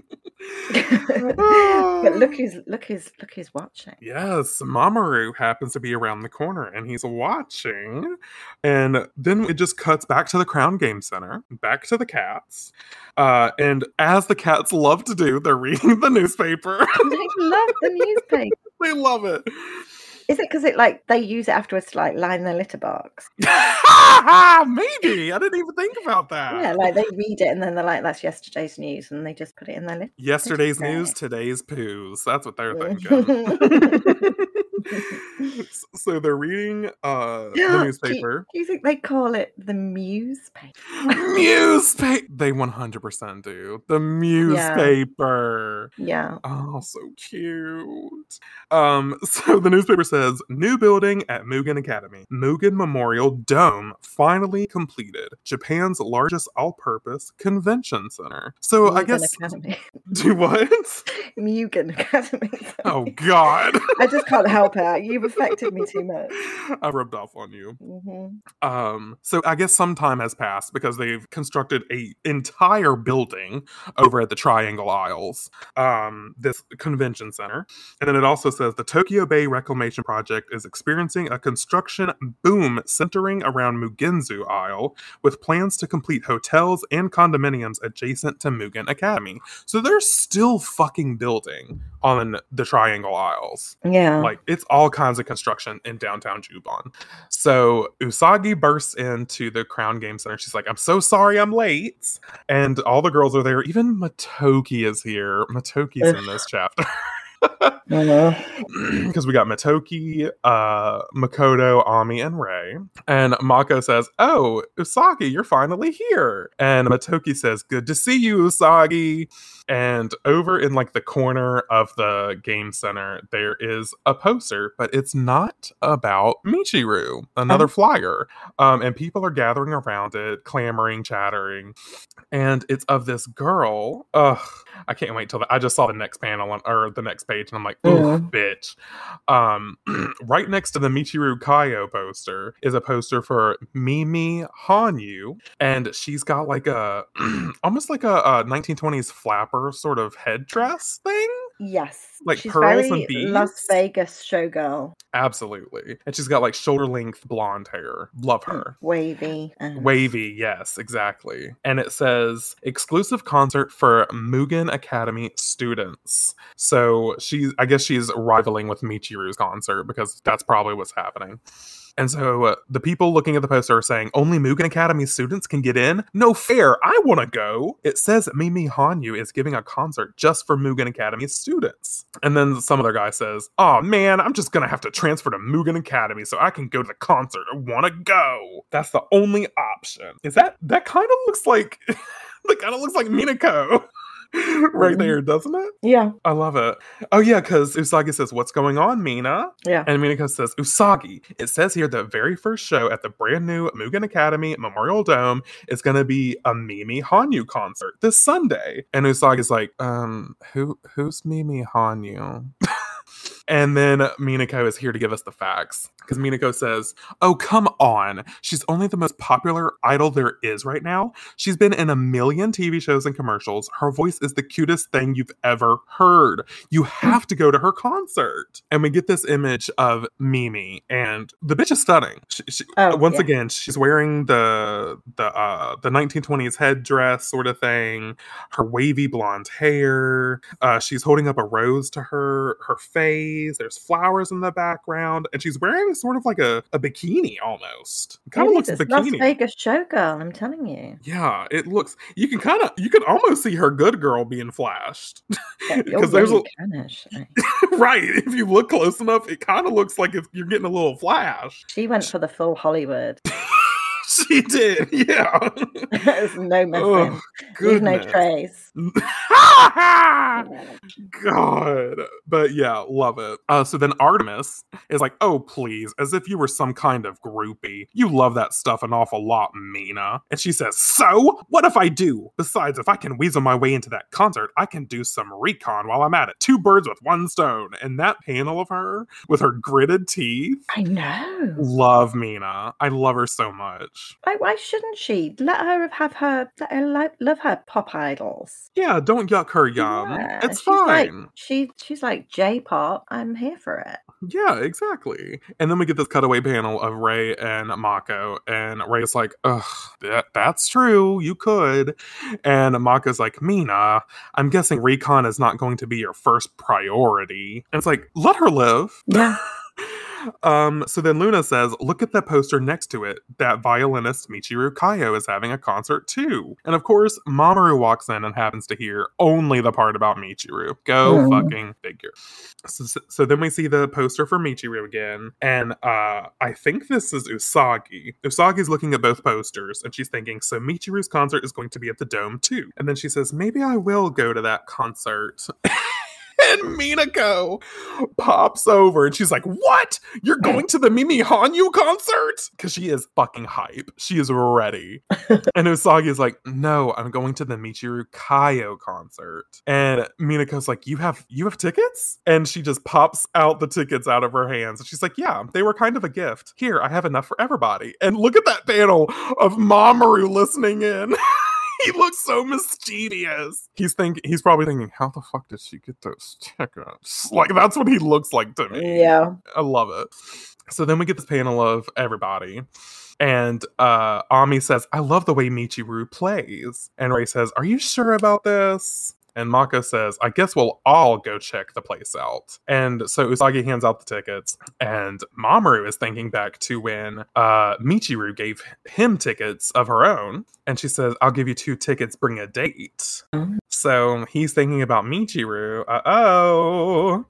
but look who's look who's look who's watching. Yes, Mamoru happens to be around the corner and he's watching. And then it just cuts back to the Crown Game Center, back to the cats. Uh, and as the cats love to do, they're reading the newspaper. they love the newspaper. they love it. Is it because it like they use it afterwards to like line their litter box? Maybe I didn't even think about that. Yeah, like they read it and then they're like, "That's yesterday's news," and they just put it in their litter. Yesterday's news, today's poos. That's what they're thinking. so they're reading uh, the newspaper. Do you, do you, think they call it the newspaper? Newspaper. They one hundred percent do. The newspaper. Yeah. Oh, so cute. Um. So the newspaper says new building at Mugen Academy. Mugen Memorial Dome finally completed. Japan's largest all-purpose convention center. So Mugen I guess Academy. do what? Mugen Academy. Oh God. I just can't help it. You've affected me too much. I rubbed off on you. Mm-hmm. Um, so I guess some time has passed because they've constructed a entire building over at the Triangle Isles, um, this convention center, and then it also says the Tokyo Bay Reclamation Project is experiencing a construction boom centering around Mugenzu Isle, with plans to complete hotels and condominiums adjacent to Mugen Academy. So they're still fucking building on the Triangle Isles. Yeah. Like it's all kinds of construction in downtown Juban. So Usagi bursts into the Crown Game Center. She's like, I'm so sorry I'm late. And all the girls are there. Even Motoki is here. Motoki's in this chapter. Because we got Motoki, uh, Makoto, Ami, and Rei. And Mako says, Oh, Usagi, you're finally here. And Motoki says, Good to see you, Usagi. And over in like the corner of the game center, there is a poster, but it's not about Michiru, another Oh. flyer. Um, and people are gathering around it, clamoring, chattering. And it's of this girl. Ugh, I can't wait till the, I just saw the next panel on, or the next page, and I'm like, ooh, Mhm. bitch. Um, right next to the Michiru Kaio poster is a poster for Mimi Hanyu, and she's got like a almost like a, a 1920s flapper sort of headdress thing. Yes. Like She's pearls and beads? Las Vegas showgirl. Absolutely, and she's got like shoulder length blonde hair. Love her. Wavy. Wavy, yes, exactly. And it says exclusive concert for Mugen Academy students. So she's, I guess she's rivaling with Michiru's concert because that's probably what's happening. And so uh, the people looking at the poster are saying only Mugen Academy students can get in. No fair. I want to go. It says Mimi Hanyu is giving a concert just for Mugen Academy students. And then some other guy says, "Oh man, I'm just gonna have to transfer to Mugen Academy so I can go to the concert. I want to go. That's the only option." Is that that kind of looks like that kind of looks like Minako. right there, doesn't it? Yeah. I love it. Oh yeah, because Usagi says, "What's going on, Mina?" Yeah. And Minako says, Usagi, it says here the very first show at the brand new Mugen Academy Memorial Dome is going to be a Mimi Hanyu concert this Sunday. And Usagi's like, um, who who's Mimi Hanyu? And then Minako is here to give us the facts because Minako says, Oh, come on. She's only the most popular idol there is right now. She's been in a million TV shows and commercials. Her voice is the cutest thing you've ever heard. You have to go to her concert. And we get this image of Mimi, and the bitch is stunning. She, she, Oh, once yeah. again, she's wearing the the uh, the 1920s headdress sort of thing, her wavy blonde hair. Uh, she's holding up a rose to her her face. There's flowers in the background, and she's wearing sort of like a, a bikini almost. Kind of is, looks Las bikini. Vegas showgirl, I'm telling you. Yeah, it looks. You can kind of, you can almost see her good girl being flashed, because there's a you can actually. right. If you look close enough, it kind of looks like if you're getting a little flash. She went for the full Hollywood. she did, yeah. There's no missing. oh, Leave no trace. God. But yeah, love it. Uh, so then Artemis is like, oh, please, as if you were some kind of groupie. You love that stuff an awful lot, Mina. And she says, so? What if I do? Besides, if I can weasel my way into that concert, I can do some recon while I'm at it. Two birds with one stone. And that panel of her with her gritted teeth. I know. Love Mina. I love her so much. Why, why shouldn't she? Let her have her, let her lo- love her pop idols. Yeah, don't yuck her yum. Yeah, it's she's like- fine. she, she's like J-pop. I'm here for it. Yeah, exactly. And then we get this cutaway panel of Rei and Mako, and Rei's like, "Ugh, that, that's true. You could." And Mako's like, "Mina, I'm guessing recon is not going to be your first priority." And it's like, "Let her live." Yeah. Um, so then Luna says, Look at that poster next to it. That violinist Michiru Kaio is having a concert too. And of course, Mamoru walks in and happens to hear only the part about Michiru. Go Hmm. fucking figure. So, so- so then we see the poster for Michiru again. And uh, I think this is Usagi. Usagi's looking at both posters and she's thinking, So Michiru's concert is going to be at the Dome too. And then she says, Maybe I will go to that concert. And Minako pops over and she's like, What? You're going to the Mimi Hanyu concert? Because she is fucking hype. She is ready. and Usagi is like, No, I'm going to the Michiru Kaio concert. And Minako's like, You have you have tickets? And she just pops out the tickets out of her hands. And she's like, Yeah, they were kind of a gift. Here, I have enough for everybody. And look at that panel of Mamoru listening in. he looks so mischievous. He's thinking he's probably thinking, how the fuck did she get those tickets? Like that's what he looks like to me. Yeah. I love it. So then we get this panel of everybody. And uh Ami says, I love the way Michiru plays. And Rei says, Are you sure about this? And Mako says, I guess we'll all go check the place out. And so Usagi hands out the tickets, and Mamoru is thinking back to when uh, Michiru gave him tickets of her own. And she says, I'll give you two tickets, bring a date. Mm. So he's thinking about Michiru. Uh oh.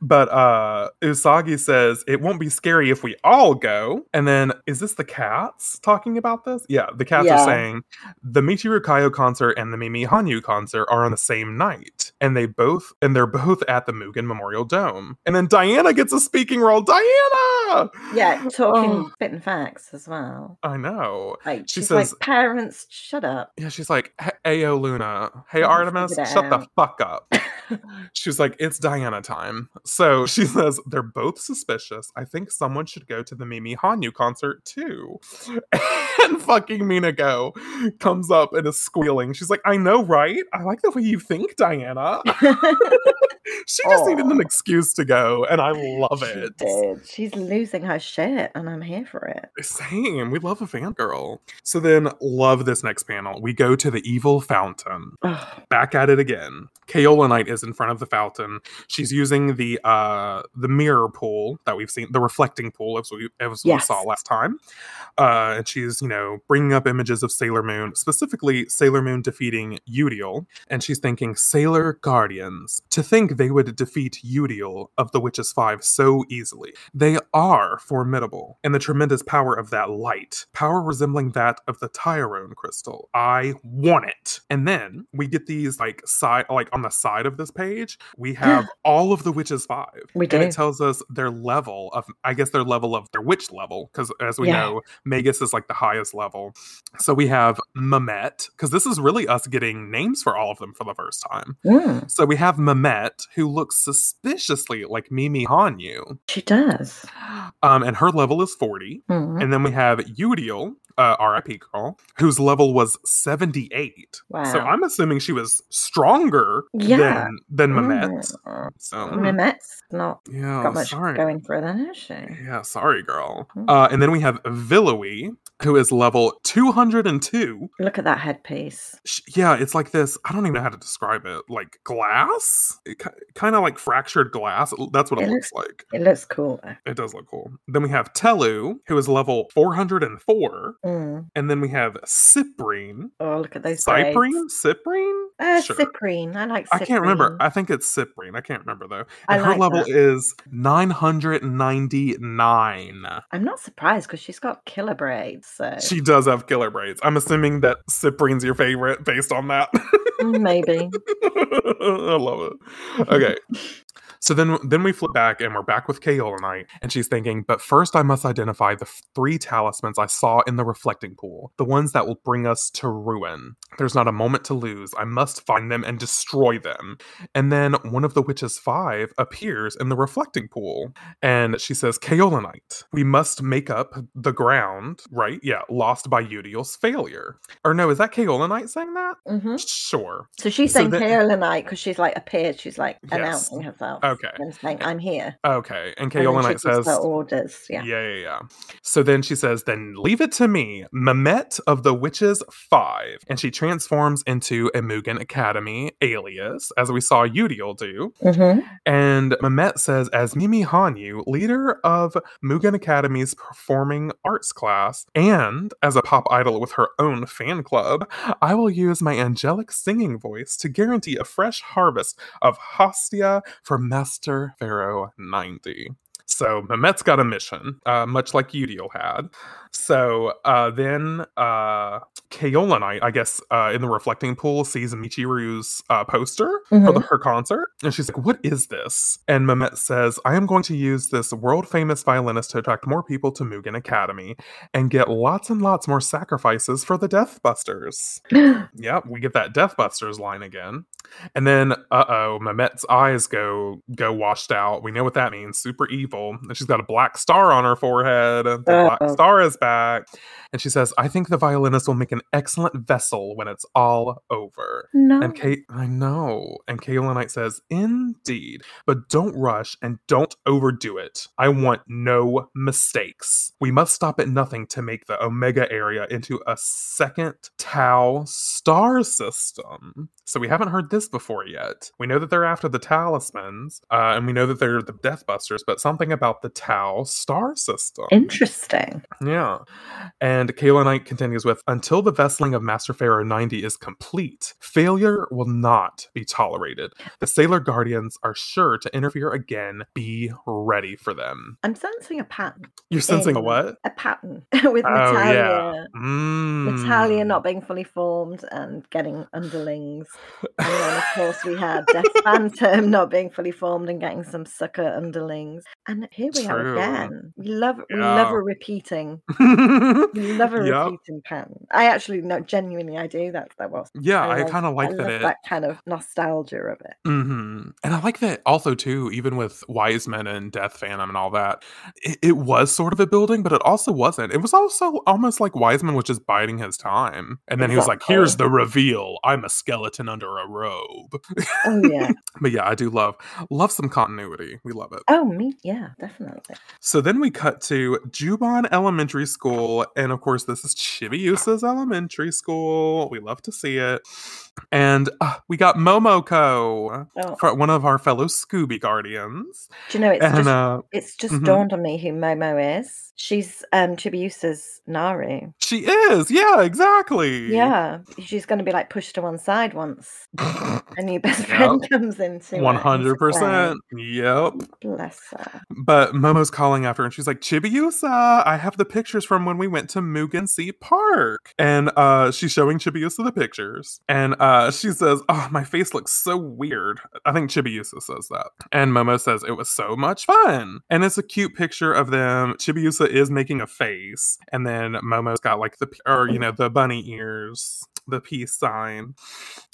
But uh Usagi says it won't be scary if we all go. And then is this the cats talking about this? Yeah, the cats Yeah. are saying the Michiru Kaio concert and the Mimi Hanyu concert are on the same night. And they both and they're both at the Mugen Memorial Dome. And then Diana gets a speaking role. Diana! Yeah, talking Oh. spitting facts as well. I know. Like She says- like, parents, shut up. Yeah, she's like, "Hey, Ayo Luna. Hey, Artemis, shut the fuck up. She's like, it's Diana time. So she says, they're both suspicious. I think someone should go to the Mimi Hanyu concert too. And fucking Minako comes up and is squealing. She's like, I know, right? I like the way you think, Diana. she just needed an excuse to go, and I love She it. did. She's losing her shit, and I'm here for it. Same. We love a fangirl. So then, love this next panel. We go to the evil fountain. Back at it again. Kaolinite is in front of the fountain. She's using the uh the mirror pool that we've seen, the reflecting pool as we as we saw last time. Uh, and she's you know bringing up images of Sailor Moon, specifically Sailor Moon defeating Eudial, and she's thinking Sailor Guardians. To think they would defeat Eudial of the Witches Five so easily. They are formidable, and the tremendous power of that light, power resembling that of the Tyrone crystal. I want it. And then we get these like side, like on the side of this page, we have all of the Witches Five. We And it tells us their level of, I guess, their level of their witch level, because as we Yeah. know, Magus is like the highest level. So we have Mimete, because this is really us getting names for all of them for the first time. Mm. So we have Mimete, who looks suspiciously like Mimi Hanyu. She does. Um, and her level is 40. Mhm. And then we have Eudial, uh, RIP girl, whose level was 78. Wow. So I'm assuming she was stronger Yeah. than than. Mm. So Mimete's not yeah, got much sorry. going for her, then, is she? Yeah, sorry, girl. Mm. Uh, and then we have Viluy, who is level 202. Look at that headpiece. Sh- Yeah, it's like this. I don't even know how to describe it. Like glass, kind of like fractured glass. That's what it, It looks like. It looks cool. It does look cool. Then we have Tellu, who is level 404. Mm. And then we have Cyprine. Oh, look at those. Cyprine? Cyprine? Uh, Sure. Cyprine. I like. I can't remember. I think it's Cyprine. I can't remember though. I And her like level that. is 999. I'm not surprised because she's got killer braids. So She does have killer braids. I'm assuming that Cyprine's your favorite based on that. Maybe. I love it. Okay. So then, then we flip back and we're back with Kaolinite, and she's thinking, but first I must identify the three talismans I saw in the reflecting pool, the ones that will bring us to ruin. There's not a moment to lose. I must find them and destroy them. And then one of the witches' five appears in the reflecting pool, and she says, Kaolinite, we must make up the ground, right? Yeah, lost by Eudial's failure. Or no, is that Kaolinite saying that? hmm Sure. So she's So saying then- Kaolinite because she's like appeared. She's like Yes. announcing herself. Okay. And saying, "I'm here." Okay. And Kaolinite says, her orders. Yeah. Yeah, yeah, yeah. So then she says, then leave it to me, Mimete of the Witches Five. And she transforms into a Mugen Academy alias, as we saw Eudial do. hmm And Mimete says, as Mimi Hanyu, leader of Mugen Academy's performing arts class, and as a pop idol with her own fan club, I will use my angelic singing voice to guarantee a fresh harvest of Hostia for Master Pharaoh 90. So Mimete's got a mission, uh, much like Eudial had. So uh, then uh, Kaolinite, I guess, uh, in the reflecting pool, sees Michiru's uh, poster for the, her concert, and she's like, "What is this?" And Mimete says, "I am going to use this world famous violinist to attract more people to Mugen Academy and get lots and lots more sacrifices for the Deathbusters." Yep, we get that Deathbusters line again. And then, uh oh, Mimete's eyes go go washed out. We know what that means. Super evil. And she's got a black star on her forehead. The black Uh-oh. star is back. And she says, I think the violinist will make an excellent vessel when it's all over. no. And Kate, I know. And Kaolinite says, Indeed. But don't rush and don't overdo it. I want no mistakes. We must stop at nothing to make the Omega area into a second Tau star system. So we haven't heard this before yet. We know that they're after the talismans, uh, and we know that they're the Deathbusters, but something about the Tau star system. Interesting. Yeah. And Kaolinite continues with Until the vesseling of Master Pharaoh 90 is complete, failure will not be tolerated. The Sailor Guardians are sure to interfere again. Be ready for them. I'm sensing a pattern. You're sensing a what? A pattern with Oh, Metalia. yeah. Mm. Metalia not being fully formed and getting underlings. And then, of course, we had Death Phantom not being fully formed and getting some sucker underlings. And here we are again. We love, we love a repeating, we love a Yep. repeating pattern. I actually, no, genuinely, I do. That that was. Yeah, I, love- kind of like I that it. that kind of nostalgia of it. hmm And I like that also too, even with Wiseman and Death Phantom and all that, it, it was sort of a building, but it also wasn't. It was also almost like Wiseman was just biding his time. And then he was like, here's the reveal. I'm a skeleton under a robe. Oh yeah. but yeah, I do love love some continuity. We love it. oh me, yeah, definitely. So then we cut to Juban Elementary School, and of course, this is Chibiusa's elementary school. We love to see it. And uh, we got Momoko, Oh, for one of our fellow Scooby Guardians. do you know it's and just uh, it's just mhm. dawned on me who Momo is. She's um Chibiusa's Naru. she is, yeah, exactly. Yeah, she's going to be like pushed to one side once a new best Yep. friend comes into it, One into hundred play. percent. Yep. Bless her. But Momo's calling after her and she's like, Chibiusa, I have the pictures from when we went to Mugen Sea Park. And uh she's showing Chibiusa the pictures. And uh she says, Oh, my face looks so weird. I think Chibiusa says that. And Momo says it was so much fun. And it's a cute picture of them. Chibiusa is making a face. And then Momo's got like the or you know, the bunny ears. the peace sign.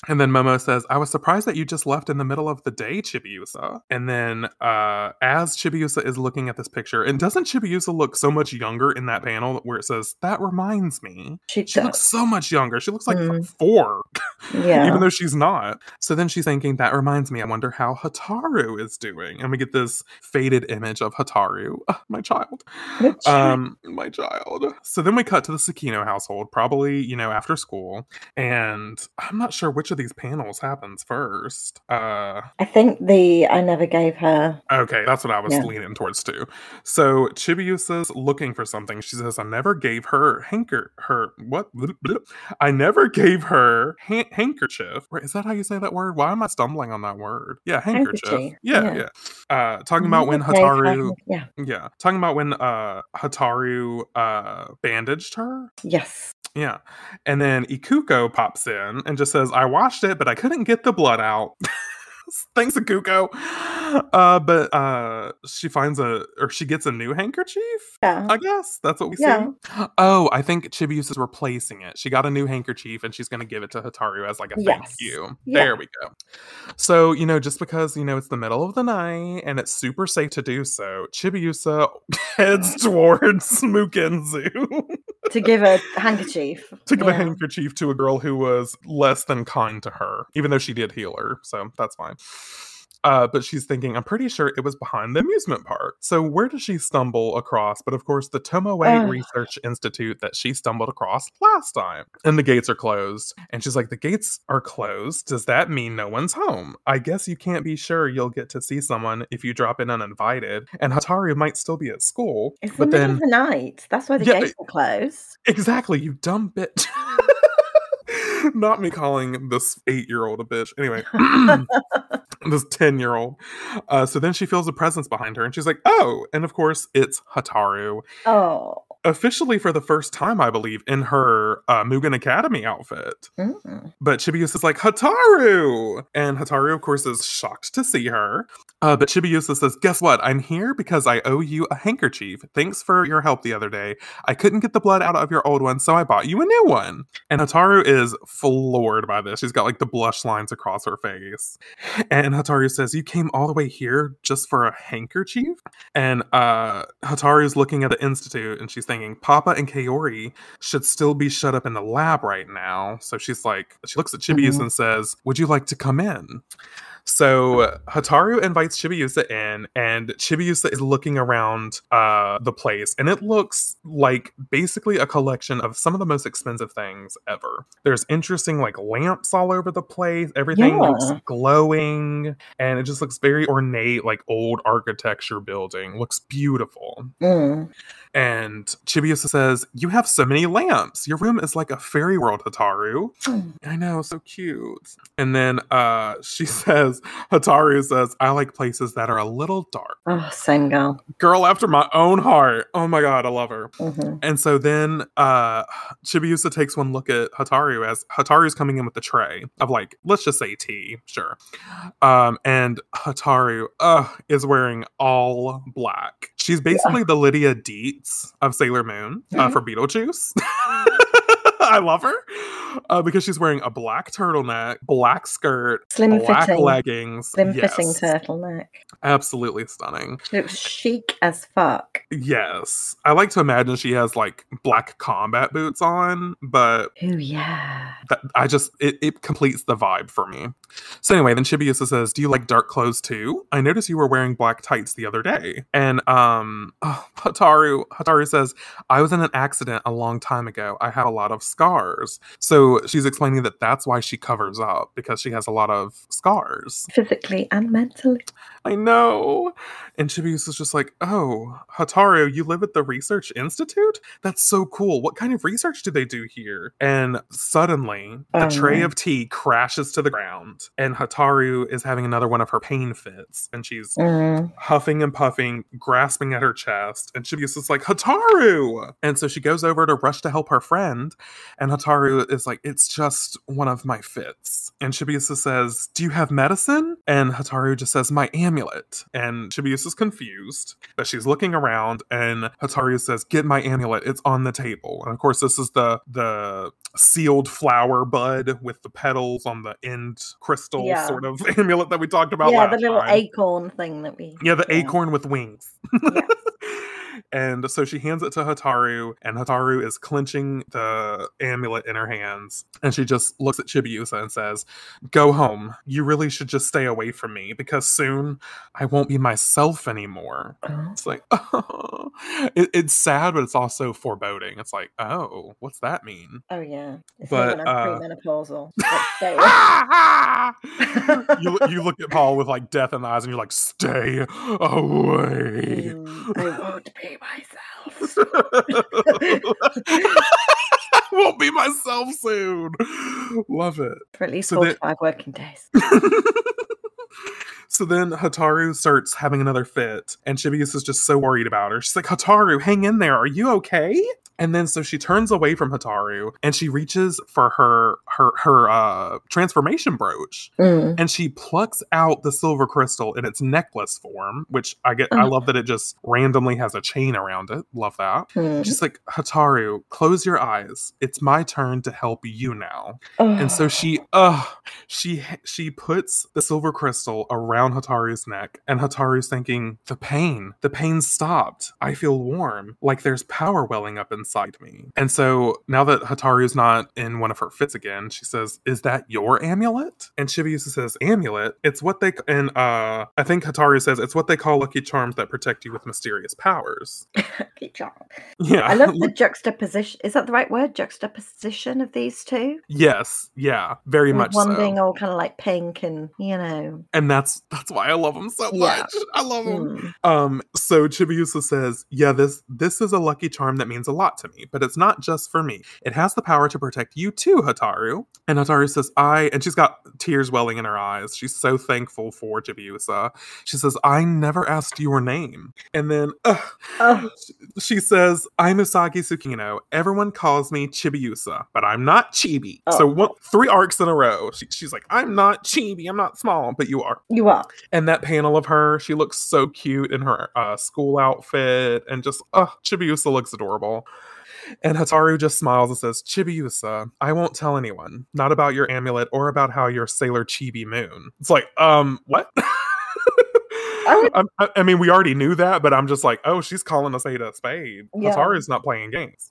And then Momo says, I was surprised that you just left in the middle of the day, Chibiusa. And then uh, as Chibiusa is looking at this picture, and doesn't Chibiusa look so much younger in that panel where it says, That reminds me? She, She looks so much younger. She looks like Mm. four, yeah. even though she's not. So then she's thinking, That reminds me. I wonder how Hotaru is doing. And we get this faded image of Hotaru, my child. Um, my child. So then we cut to the Tsukino household, probably, you know, after school. And I'm not sure which of these panels happens first. Uh I think the I never gave her. okay, that's what I was Yeah. leaning towards too. So Chibiusa's looking for something. She says, I never gave her hanker her what Blip, blip. I never gave her han- handkerchief. Wait, Is that how you say that word? Why am I stumbling on that word? Yeah, handkerchief. Handkerchief, Yeah, yeah. yeah. Uh talking about when Never Hotaru Yeah. yeah, talking about when uh Hotaru uh bandaged her. Yes. Yeah. And then Ikuko pops in and just says, I washed it, but I couldn't get the blood out. Thanks, a Ikuko. Uh, but uh she finds a or she gets a new handkerchief. Yeah. I guess that's what we Yeah. see. Oh, I think Chibiusa is replacing it. She got a new handkerchief and she's going to give it to Hotaru as like a thank you. Yeah. There we go. So, you know, just because, you know, it's the middle of the night and it's super safe to do so, Chibiusa heads towards Mugenzu to give a handkerchief. to give a handkerchief to a girl who was less than kind to her, even though she did heal her. So that's fine. Uh, but she's thinking, I'm pretty sure it was behind the amusement park. So where does she stumble across? But of course, the Tomoe Ugh. Research Institute that she stumbled across last time. And the gates are closed. And she's like, The gates are closed. Does that mean no one's home? I guess you can't be sure you'll get to see someone if you drop in uninvited. And Hotaru might still be at school. It's the but middle then of the night. That's why the Yeah, gates are closed. Exactly, you dumb bitch. Not me calling this eight year old a bitch. Anyway, this 10 year old. Uh, so then she feels a presence behind her and she's like, oh, and of course it's Hotaru. Oh. Officially for the first time, I believe, in her uh, Mugen Academy outfit. Mm. But Chibiusa is like, Hotaru! And Hotaru, of course, is shocked to see her. Uh, but Chibiusa says, Guess what? I'm here because I owe you a handkerchief. Thanks for your help the other day. I couldn't get the blood out of your old one, so I bought you a new one. And Hotaru is floored by this. She's got like the blush lines across her face. And Hotaru says, You came all the way here just for a handkerchief? And uh, Hotaru's looking at the Institute and she's thinking, Papa and Kaori should still be shut up in the lab right now. So she's like, she looks at Chibiusa Mhm. and says, Would you like to come in? So Hotaru invites Chibiusa in, and Chibiusa is looking around uh, the place, and it looks like basically a collection of some of the most expensive things ever. There's interesting like lamps all over the place. Everything looks glowing, and it just looks very ornate, like old architecture building. Looks beautiful. Mm. And Chibiusa says, You have so many lamps. Your room is like a fairy world, Hotaru. Mm. I know, so cute. And then uh she says, Hotaru says, I like places that are a little dark. Oh, same girl. Girl after my own heart. Oh my god, I love her. hmm And so then uh Chibiusa takes one look at Hotaru as Hotaru's coming in with the tray of like, let's just say tea, sure. Um, and Hotaru uh is wearing all black. She's basically the Lydia Of Sailor Moon uh, Mhm. for Beetlejuice. I love her uh, because she's wearing a black turtleneck, black skirt, Slim black fitting. leggings. Slim fitting turtleneck. Absolutely stunning. She looks chic as fuck. Yes. I like to imagine she has like black combat boots on, but Oh yeah. that, I just, it, it completes the vibe for me. So anyway, then Chibiusa says, Do you like dark clothes too? I noticed you were wearing black tights the other day. And um, oh, Hotaru, Hotaru says, I was in an accident a long time ago. I have a lot of scars. So she's explaining that that's why she covers up because she has a lot of scars. Physically and mentally. I know. And Chibiusa's just like, oh, Hotaru, you live at the Research Institute? That's so cool. What kind of research do they do here? And suddenly, the Oh, tray of tea crashes to the ground, and Hotaru is having another one of her pain fits. And she's Mm. huffing and puffing, grasping at her chest. And Chibiusa's like, Hotaru! And so she goes over to rush to help her friend. And Hotaru is like, it's just one of my fits. And Chibiusa says, Do you have medicine? And Hotaru just says, My amulet. And Chibiusa Chibiusa's confused, but she's looking around, and Hotaru says, "Get my amulet. It's on the table." And of course, this is the the sealed flower bud with the petals on the end crystal Yeah. sort of amulet that we talked about yeah, the little time. acorn thing that we. Yeah, the yeah. acorn with wings. Yes. and so she hands it to Hotaru, and Hotaru is clenching the amulet in her hands. And she just looks at Chibiusa and says, Go home. You really should just stay away from me because soon I won't be myself anymore. Oh. It's like, oh. It, it's sad, but it's also foreboding. It's like, oh, what's that mean? Oh yeah, it's But, uh, premenopausal. Let's say it. you, you look at Paul with like death in the eyes and you're like, stay away. Mm, I won't be myself. I won't be myself soon. Love it. For at least So four that- to five working days. so then Hotaru starts having another fit, and Chibius is just so worried about her. She's like, Hotaru, hang in there. Are you okay? And then so she turns away from Hotaru and she reaches for her her her uh transformation brooch Mm. and she plucks out the silver crystal in its necklace form, which I get I Oh. love that it just randomly has a chain around it. Love that. Mm. She's like, Hotaru, close your eyes. It's my turn to help you now. And so she, uh, she she puts the silver crystal around Hotaru's neck, and Hotaru's thinking, the pain, the pain stopped. I feel warm, like there's power welling up inside me. And so now that Hotaru's not in one of her fits again, she says, "Is that your amulet?" And Chibiusa says, "Amulet. It's what they and uh, I think Hotaru says it's what they call lucky charms that protect you with mysterious powers." Good job. Yeah, I love the juxtaposition. Is that the right word? Juxtaposition of these two. yes, yeah, very much one so. being all kind of like pink and you know. and that's that's why I love them so Yeah. much. I love them. mm. Um, so Chibiusa says, "Yeah, this this is a lucky charm that means a lot to me, but it's not just for me. It has the power to protect you too, Hotaru." And Hotaru says, "I," and she's got tears welling in her eyes. She's so thankful for Chibiusa. She says, "I never asked your name," and then. ugh, Oh. she says, I'm Usagi Tsukino. Everyone calls me Chibiusa, but I'm not Chibi. So Oh. one, three arcs in a row. She, she's like, I'm not Chibi. I'm not small, but you are. You are. And that panel of her, she looks so cute in her uh, school outfit and just, uh, Chibiusa looks adorable. And Hotaru just smiles and says, Chibiusa, I won't tell anyone. Not about your amulet or about how you're Sailor Chibi Moon. It's like, um, what? I would- I, I mean, we already knew that, but I'm just like, oh, she's calling us a spade. Yeah. Hotaru's not playing games.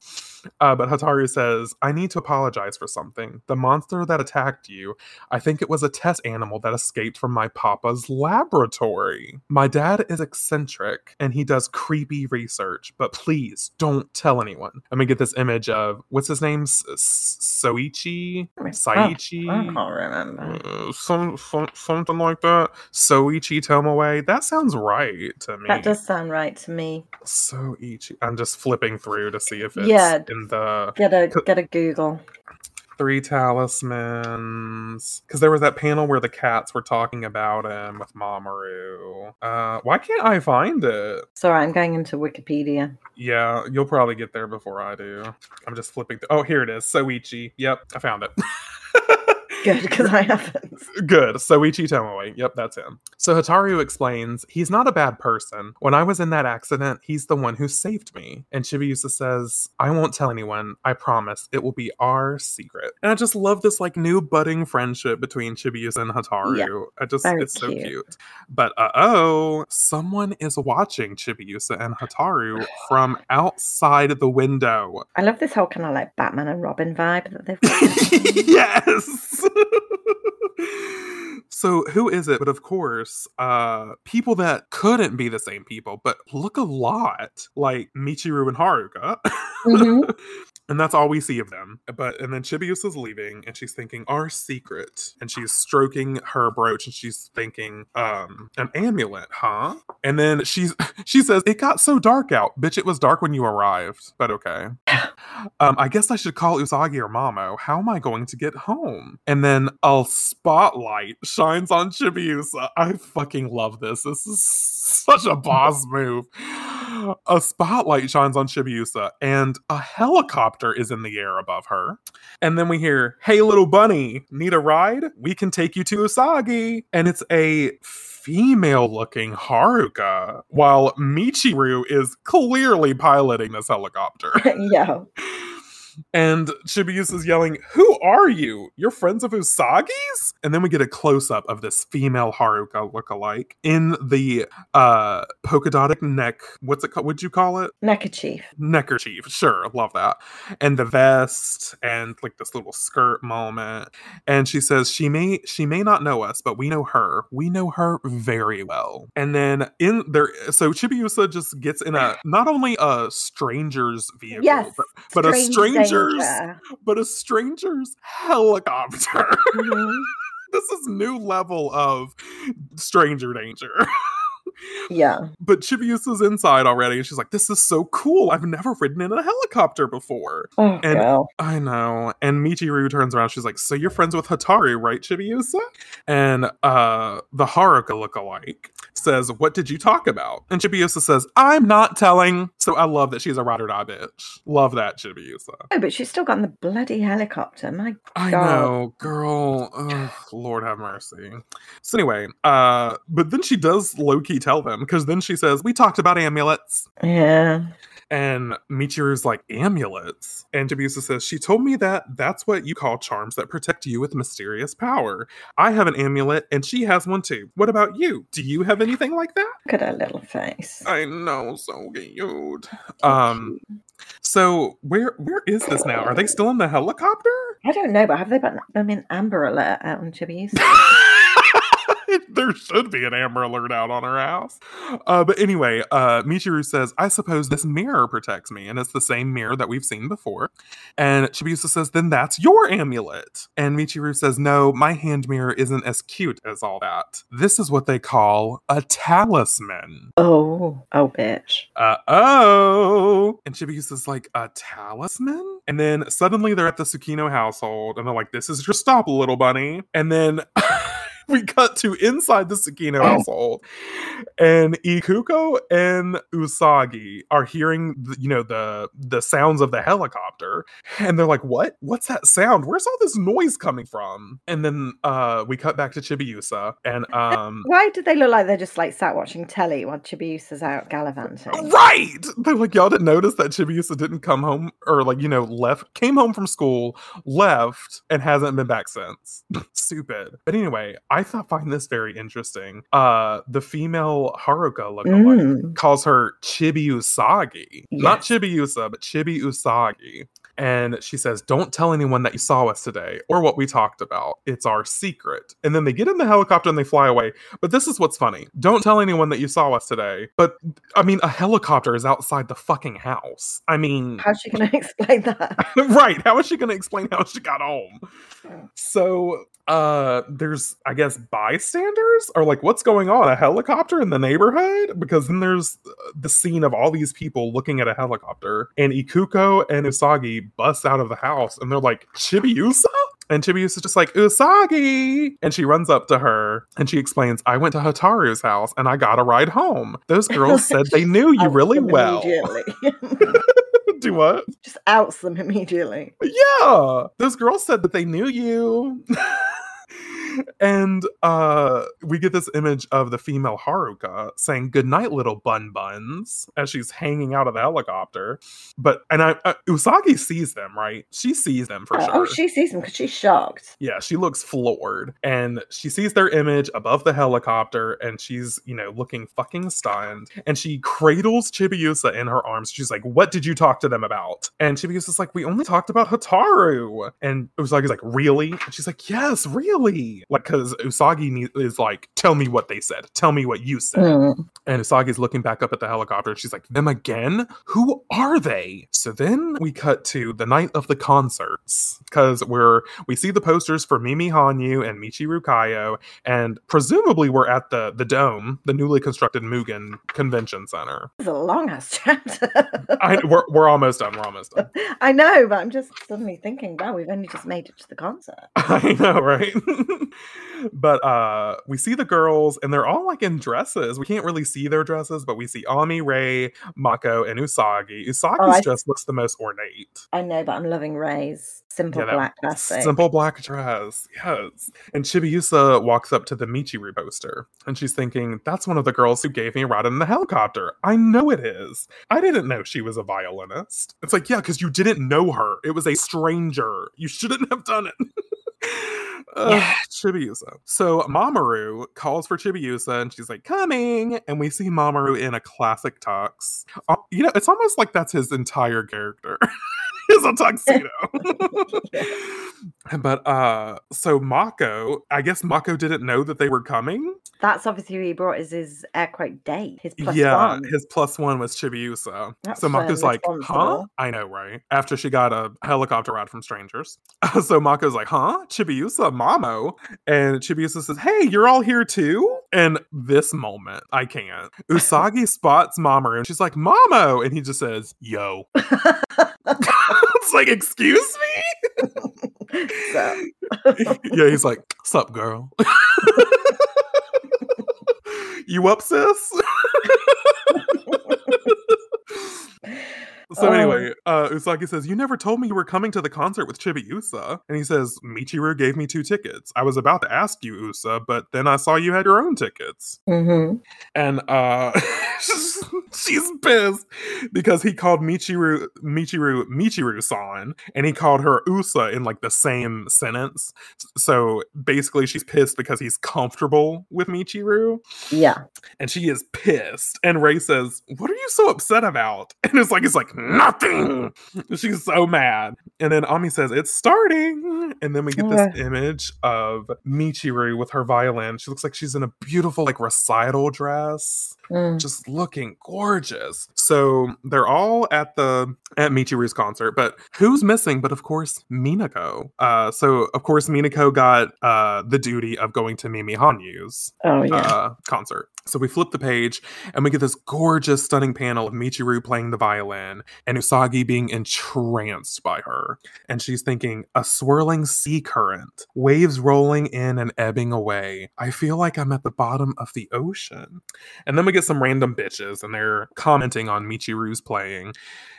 Uh, but Hotaru says, I need to apologize for something. The monster that attacked you, I think it was a test animal that escaped from my papa's laboratory. My dad is eccentric and he does creepy research, but please don't tell anyone. Let me get this image of what's his name? Soichi? Saichi? I can't remember. Uh, some, some something like that. Soichi Tomoe. That sounds right to me. That does sound right to me. Soichi. I'm just flipping through to see if it's Yeah. In the Get a get a Google. three talismans. Because there was that panel where the cats were talking about him with Mamoru. Uh, why can't I find it? Sorry, I'm going into Wikipedia. Yeah, you'll probably get there before I do. I'm just flipping. Th- oh, here it is. Soichi. Yep, I found it. Good, because I haven't. Good. Soichi Tomoe. Yep, that's him. So Hotaru explains, he's not a bad person. When I was in that accident, he's the one who saved me. And Chibiusa says, I won't tell anyone. I promise. It will be our secret. And I just love this like new budding friendship between Chibiusa and Hotaru. I just it's so cute. cute. But uh-oh, someone is watching Chibiusa and Hotaru from outside the window. I love this whole kind of like Batman and Robin vibe that they've got. yes. So who is it? But of course, uh people that couldn't be the same people, but look a lot like Michiru and Haruka. Mhm. And that's all we see of them. But and then Chibiusa's leaving and she's thinking, our secret. And she's stroking her brooch and she's thinking, um, an amulet, huh? And then she's she says, It got so dark out. Bitch, it was dark when you arrived. But okay. Um, I guess I should call Usagi or Mamo. How am I going to get home? And then a spotlight shines on Chibiusa. I fucking love this. This is such a boss move. A spotlight shines on Chibiusa and a helicopter is in the air above her. And then we hear, Hey, little bunny, need a ride? We can take you to Usagi. And it's a female looking Haruka, while Michiru is clearly piloting this helicopter. yeah. And Chibiusa is yelling, Who are you? You're friends of Usagi's? And then we get a close up of this female Haruka lookalike in the uh polka dotted neck. What's it called? What'd you call it? Neckerchief. Neckerchief. Sure, love that. And the vest and like this little skirt moment. And she says she may she may not know us, but we know her. We know her very well. And then in there so Chibiusa just gets in a not only a stranger's vehicle, Yes. but, but a Strange stranger's but a stranger's helicopter. Mhm. this is new level of stranger danger. Yeah. but Chibiusa's inside already, and she's like, "This is so cool! I've never ridden in a helicopter before." Oh, And-. I know. And Michiru turns around. She's like, "So you're friends with Hotaru, right, Chibiusa?" And uh, the Haruka lookalike says, "What did you talk about?" And Chibiusa says, "I'm not telling." So I love that she's a ride or die bitch. Love that Chibiusa. Oh, but she's still got the bloody helicopter. My God. I know, girl. Ugh, Lord have mercy. So anyway, uh, but then she does low key tell them because then she says, "We talked about amulets." yeah. And Michiru's like, amulets. And Chibiusa says, She told me that that's what you call charms that protect you with mysterious power. I have an amulet and she has one too. What about you? Do you have anything like that? Look at her little face. I know, so cute. Um, so where where is this now? Are they still in the helicopter? I don't know, but have they put them in Amber Alert out on Chibi's? there should be an Amber Alert out on her house. Uh, but anyway, uh, Michiru says, I suppose this mirror protects me. And it's the same mirror that we've seen before. And Chibiusa says, Then that's your amulet. And Michiru says, No, my hand mirror isn't as cute as all that. This is what they call a talisman. oh, oh, bitch. Uh oh. And Chibiusa's like, A talisman? And then suddenly they're at the Tsukino household and they're like, This is your stop, little bunny. And then. We cut to inside the Tsukino household, and Ikuko and Usagi are hearing, the, you know, the the sounds of the helicopter, and they're like, "What? What's that sound? Where's all this noise coming from?" And then uh, we cut back to Chibiusa, and um, Why did they look like they're just like sat watching telly while Chibiusa's out gallivanting? Right. They're like, y'all didn't notice that Chibiusa didn't come home or like, you know, left, came home from school, left, and hasn't been back since. Stupid. But anyway, I thought find this very interesting. Uh the female Haruka lookalike Mm. calls her Chibi Usagi. Not Yes. Chibiusa, but Chibi Usagi. And she says, Don't tell anyone that you saw us today or what we talked about. It's our secret. And then they get in the helicopter and they fly away. But this is what's funny. Don't tell anyone that you saw us today. But I mean, a helicopter is outside the fucking house. I mean, How's she going to explain that? right. How is she going to explain how she got home? So, uh, there's, I guess, bystanders or like, what's going on? A helicopter in the neighborhood? Because then there's uh, the scene of all these people looking at a helicopter, and Ikuko and Usagi bust out of the house, and they're like, Chibiusa? And Chibiusa's just like, Usagi! And she runs up to her and she explains, I went to Hotaru's house and I got a ride home. Those girls said they knew you really well. Do what? just outs them immediately. Yeah, those girls said that they knew you. and uh we get this image of the female Haruka saying goodnight little bun buns as she's hanging out of the helicopter. But and I uh, Usagi sees them, right? She sees them for Oh, sure. oh, she sees them because she's shocked. Yeah, she looks floored and she sees their image above the helicopter and she's, you know, looking fucking stunned. And she cradles Chibiusa in her arms. She's like, What did you talk to them about? And Chibiusa's like, We only talked about Hotaru. And Usagi's like, Really? And she's like, Yes, really. Like, because Usagi is like, Tell me what they said. Tell me what you said. Mm. And Usagi's looking back up at the helicopter. She's like, Them again? Who are they? So then we cut to the night of the concerts because we're we see the posters for Mimi Hanyu and Michiru Kaio, and presumably we're at the the dome, the newly constructed Mugen Convention Center. It's a long ass chapter. I, we're, we're almost done. We're almost done. I know, but I'm just suddenly thinking, wow, we've only just made it to the concert. I know, right? but uh we see the girls and they're all like in dresses. We can't really see their dresses, but we see Ami, Rei, Mako, and Usagi. Usagi's Oh, I- dress looks the most ornate. I know, but I'm loving Rei's simple Yeah, black classic. Simple black dress, yes. And Chibiusa walks up to the Michiru poster and she's thinking, That's one of the girls who gave me a ride in the helicopter. I know it is. I didn't know she was a violinist. It's like, Yeah, because you didn't know her. It was a stranger. You shouldn't have done it. Yeah. Chibiusa. So Mamoru calls for Chibiusa and she's like, coming. And we see Mamoru in a classic tux. Uh, you know, it's almost like that's his entire character. is a tuxedo. But uh so Mako, I guess Mako didn't know that they were coming. That's obviously who he brought as his air quote date, his plus yeah, one. his plus one was Chibiusa. That's, so Mako's like, huh? I know, right? After she got a helicopter ride from strangers. so Mako's like, huh? Chibiusa, Mamo. And Chibiusa says, hey, you're all here too? And this moment, I can't. Usagi spots Mamoru and she's like, Mamo. And he just says, yo. it's like, excuse me? So, yeah, he's like, sup, girl. you up, sis? So Oh. anyway, uh, Usagi says, "You never told me you were coming to the concert with Chibiusa." And he says, "Michiru gave me two tickets. I was about to ask you, Usa, but then I saw you had your own tickets." Mhm. And uh, she's pissed because he called Michiru Michiru Michiru-san, and he called her Usa in like the same sentence. So basically, she's pissed because he's comfortable with Michiru, yeah. and she is pissed. And Rei says, "What are you so upset about?" And it's like it's like nothing. She's so mad. And then Ami says, "It's starting." And then we get this image of Michiru with her violin. She looks like she's in a beautiful like recital dress Mm. just looking gorgeous. So they're all at the at Michiru's concert, but who's missing? But of course, Minako. Uh, so of course, Minako got uh the duty of going to Mimi Hanyu's Oh yeah. uh, concert. So we flip the page and we get this gorgeous, stunning panel of Michiru playing the violin and Usagi being entranced by her. And she's thinking, a swirling sea current, waves rolling in and ebbing away. I feel like I'm at the bottom of the ocean. And then we get some random bitches and they're commenting on Michiru's playing.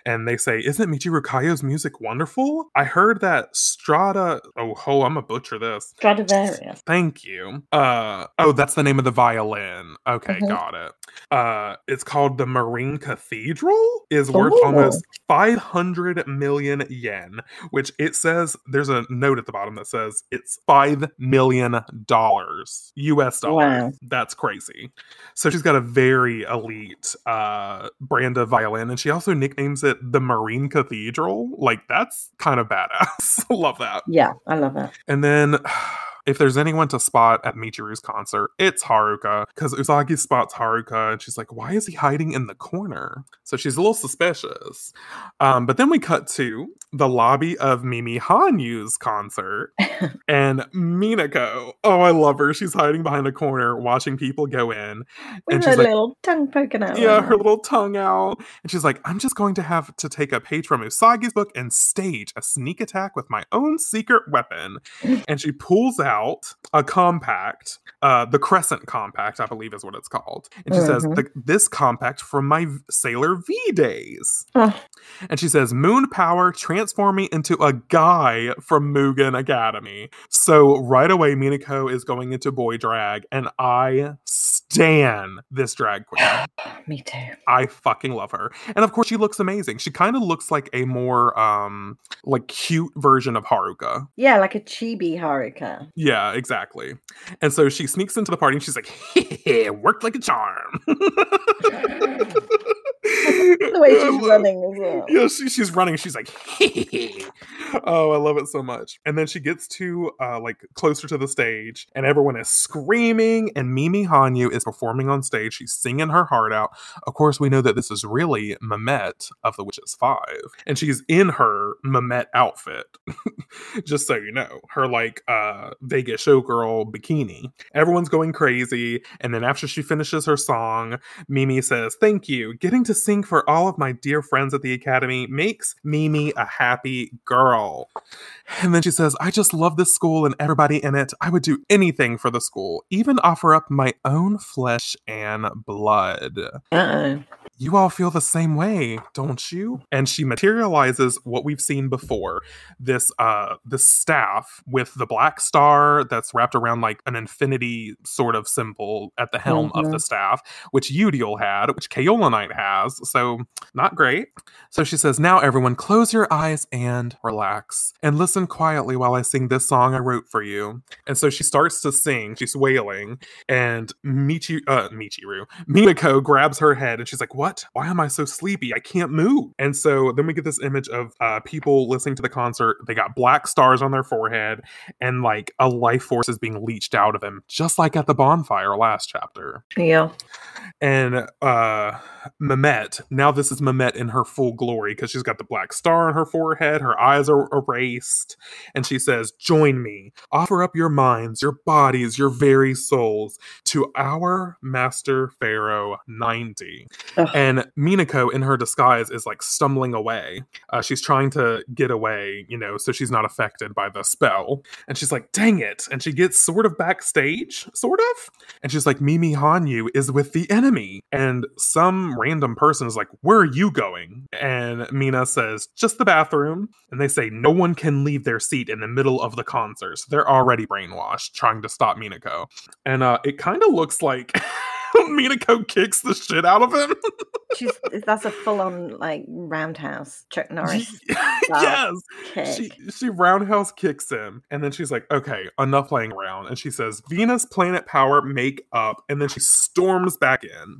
And they say, Isn't Michiru Kaio's music wonderful? I heard that Strada. Oh, ho, I'm gonna butcher this. Stradivarius. Thank you. Uh oh, that's the name of the violin. Okay, Mhm. got it. Uh it's called the Marine Cathedral is worth Ooh. almost 500 million yen, which it says there's a note at the bottom that says it's 5 million dollars US dollars. Wow. That's crazy. So she's got a very elite uh brand of violin and she also nicknames it the Marine Cathedral. Like that's kind of badass. Love that. Yeah, I love it. And then if there's anyone to spot at Michiru's concert, it's Haruka. Because Usagi spots Haruka and she's like, why is he hiding in the corner? So she's a little suspicious. Um, but then we cut to the lobby of Mimi Hanyu's concert and Minako. Oh, I love her. She's hiding behind a corner watching people go in. With And her she's like, little tongue poking out. yeah, her little tongue out. And she's like, I'm just going to have to take a page from Usagi's book and stage a sneak attack with my own secret weapon. and she pulls out a compact, uh, the Crescent Compact, I believe is what it's called. And she says, Mhm. "The- This compact from my Sailor V days. Oh. And she says, Moon power, transform me into a guy from Mugen Academy. So right away, Minako is going into boy drag, and I stan this drag queen. Me too. I fucking love her. And of course she looks amazing. She kind of looks like a more um like cute version of Haruka. Yeah, like a chibi Haruka. Yeah, exactly. And so she sneaks into the party and she's like, worked like a charm. The way she's running as well. Yeah, she, she's running. She's like, oh, I love it so much. And then she gets to uh, like closer to the stage, and everyone is screaming. And Mimi Hanyu is performing on stage. She's singing her heart out. Of course, we know that this is really Mimete of the Witches Five, and she's in her Mimete outfit. Just so you know, her like uh Vegas showgirl bikini. Everyone's going crazy, and then after she finishes her song, Mimi says, Thank you. Getting to sing for all of my dear friends at the academy makes Mimi a happy girl. And then she says, I just love this school and everybody in it. I would do anything for the school, even offer up my own flesh and blood. Uh-oh. You all feel the same way, don't you? And she materializes what we've seen before. This uh this staff with the black star that's wrapped around like an infinity sort of symbol at the helm of the staff, which Eudial had, which Kaolinite has. So not great. So she says, Now everyone close your eyes and relax. And listen quietly while I sing this song I wrote for you. And so she starts to sing, she's wailing, and Michi uh Michiru, Minako grabs her head and she's like, What? Why am I so sleepy? I can't move. And so then we get this image of uh people listening to the concert. They got black stars on their forehead, and like a life force is being leached out of them, just like at the bonfire last chapter. Yeah. And uh Mimete, now this is Mimete in her full glory because she's got the black star on her forehead, her eyes are erased, and she says, Join me, offer up your minds, your bodies, your very souls to our master pharaoh 90. Ugh. And Minako in her disguise is like stumbling away. Uh, she's trying to get away, you know, so she's not affected by the spell. And she's like, Dang it. And she gets sort of backstage, sort of. And she's like, Mimi Hanyu is with the enemy. And some random person is like, Where are you going? And Mina says, Just the bathroom. And they say, No one can leave their seat in the middle of the concert. So they're already brainwashed, trying to stop Minako. And uh, it kind of looks like. Minako kicks the shit out of him. She's that's a full on like roundhouse Chuck Norris yes. kick. She she roundhouse kicks him, and then she's like, "Okay, enough playing around." And she says, "Venus, planet power, make up." And then she storms back in,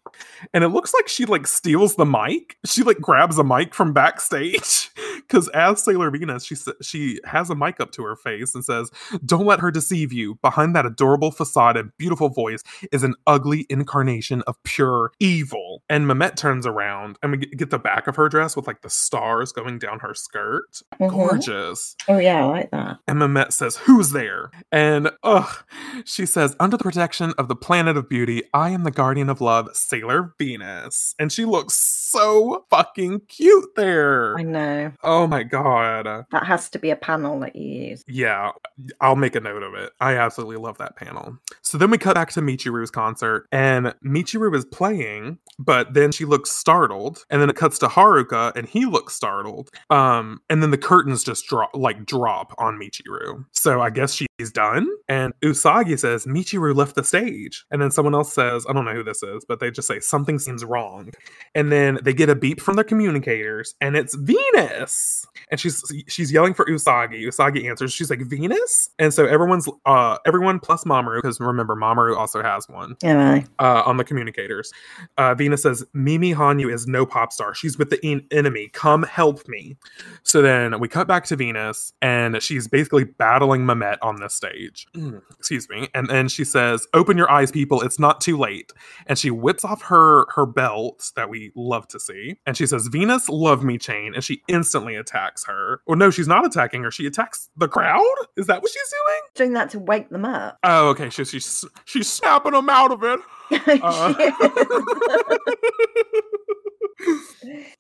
and it looks like she like steals the mic. She like grabs a mic from backstage because as Sailor Venus, she she has a mic up to her face and says, "Don't let her deceive you. Behind that adorable facade and beautiful voice is an ugly incarnation of pure evil." And Mimete turns around, and we get the back of her dress with like the stars going down her skirt. Mhm. Gorgeous. Oh yeah, I like that. And Mimete says, Who's there? And ugh, she says, Under the protection of the planet of beauty, I am the guardian of love, Sailor Venus. And she looks so fucking cute there. I know. Oh my god. That has to be a panel that you use. Yeah, I'll make a note of it. I absolutely love that panel. So then we cut back to Michiru's concert, and Michiru is playing, but then she looks startled, and then it cuts to Haruka, and he looks startled. Um, and then the curtains just drop, like drop on Michiru. So I guess she's done. And Usagi says Michiru left the stage, and then someone else says, I don't know who this is, but they just say something seems wrong. And then they get a beep from their communicators, and it's Venus. And she's she's yelling for Usagi. Usagi answers. She's like Venus, and so everyone's uh everyone plus Mamoru because remember Mamoru also has one Yeah, uh, on the communicators. Uh, Venus says, Mimi Hanyu is no pop star. She's with the en- enemy. Come help me. So then we cut back to Venus, and she's basically battling Mimete on this stage. Mm, excuse me. And then she says, Open your eyes, people. It's not too late. And she whips off her, her belt that we love to see. And she says, Venus, love me chain. And she instantly attacks her. Or no, she's not attacking her. She attacks the crowd. Is that what she's doing? doing that to wake them up. Oh, okay. She, she's she's snapping them out of it. Uh.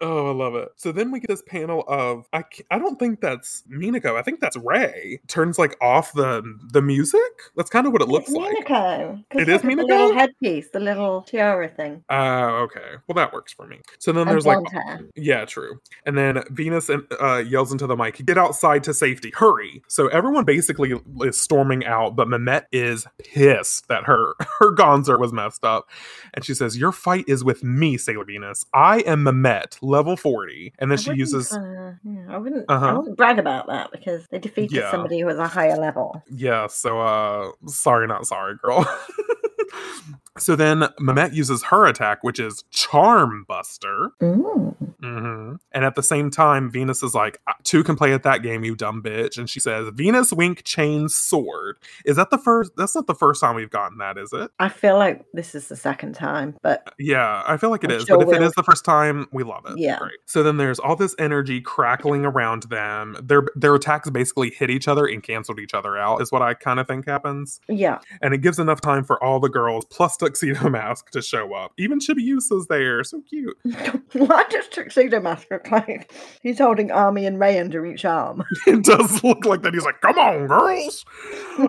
oh, I love it. So then we get this panel of I I don't think that's Minako. I think that's Rei. Turns like off the the music. That's kind of what it looks it's like. Minako. It is at The little Minako? headpiece, the little tiara thing. Oh, okay. Well, that works for me. So then And there's like hair. Yeah, true. And then Venus uh, yells into the mic, "Get outside to safety! Hurry!" So everyone basically is storming out, but Mimete is pissed that her her concert was messed up, and she says, "Your fight is with me, Sailor Venus. I am Mimete, level forty." And then I she uses, uh, yeah, I wouldn't. Uh-huh. wouldn't brag about that because they defeated Yeah. somebody who was a higher level. yeah. So, uh, sorry, not sorry, girl. so then Mimete uses her attack, which is Charm Buster. Ooh. hmm And at the same time, Venus is like, "Uh, two can play at that game, you dumb bitch. And she says, Venus Wink Chain Sword. Is that the first? That's not the first time we've gotten that, is it? I feel like this is the second time, but Yeah, I feel like it I'm is. sure but if it we'll- is the first time, we love it. Yeah. Great. So then there's all this energy crackling around them. Their their attacks basically hit each other and canceled each other out, is what I kind of think happens. yeah. And it gives enough time for all the girls plus Tuxedo Mask to show up. Even Chibiusa's there. So cute. Why does Tuxedo Mask look like he's holding Ami and Rei under each arm? it does look like that. He's like, come on, girls.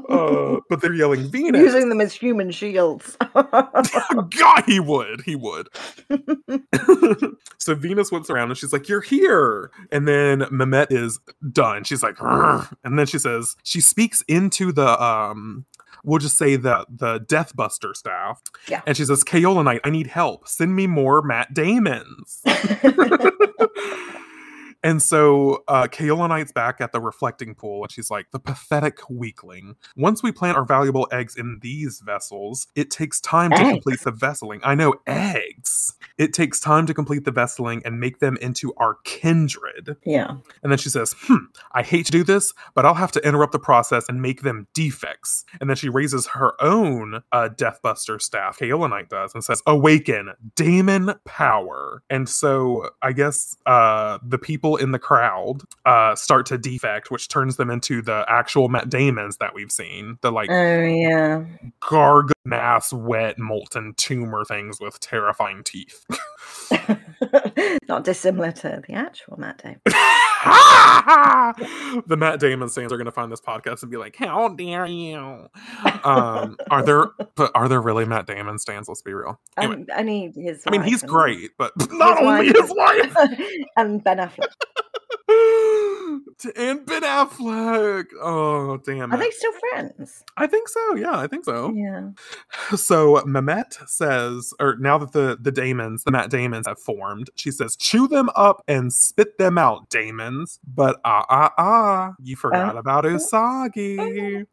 Uh, but they're yelling Venus. Using them as human shields. God, he would. He would. so Venus whips around and she's like, You're here. And then Mimete is done. She's like, "Rrr." and then she says, She speaks into the um we'll just say the the Death Buster staff. Yeah. And she says, Kaolinite, I need help. Send me more Matt Damons. And so uh, Kaolinite's back at the reflecting pool, and she's like, the pathetic weakling. Once we plant our valuable eggs in these vessels, it takes time to complete the vesseling. I know, eggs. It takes time to complete the vesseling and make them into our kindred. yeah. And then she says, hmm, I hate to do this, but I'll have to interrupt the process and make them defects. And then she raises her own uh, Deathbuster staff, Kaolinite does, and says, Awaken, Damon Power. And so I guess uh, the people in the crowd uh, start to defect, which turns them into the actual Matt Damons that we've seen. The like Oh yeah. garg mass, wet, molten tumor things with terrifying teeth. Not dissimilar to the actual Matt Damon. the Matt Damon fans are going to find this podcast and be like, "How dare you?" Um, are there? But are there really Matt Damon stands? Let's be real. Anyway, Um, I need his. I mean, he's great, but not His only wife. his wife and Ben Affleck. And Ben Affleck. Oh, damn Are it! they still friends? I think so. Yeah, I think so. Yeah. So Mimete says, or now that the the Damons, the Matt Damons have formed, she says, "Chew them up and spit them out, Damons." But ah ah ah, you forgot about Usagi.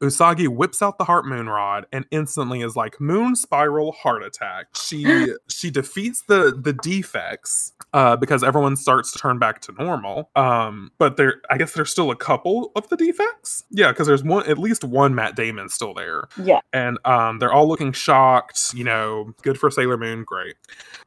Usagi whips out the heart moon rod and instantly is like moon spiral heart attack. She she defeats the the defects uh, because everyone starts to turn back to normal. Um, but there, I guess there's still a couple of the defects. Yeah, because there's one, at least one Matt Damon still there Yeah. and um, they're all looking shocked. You know, good for Sailor Moon, great.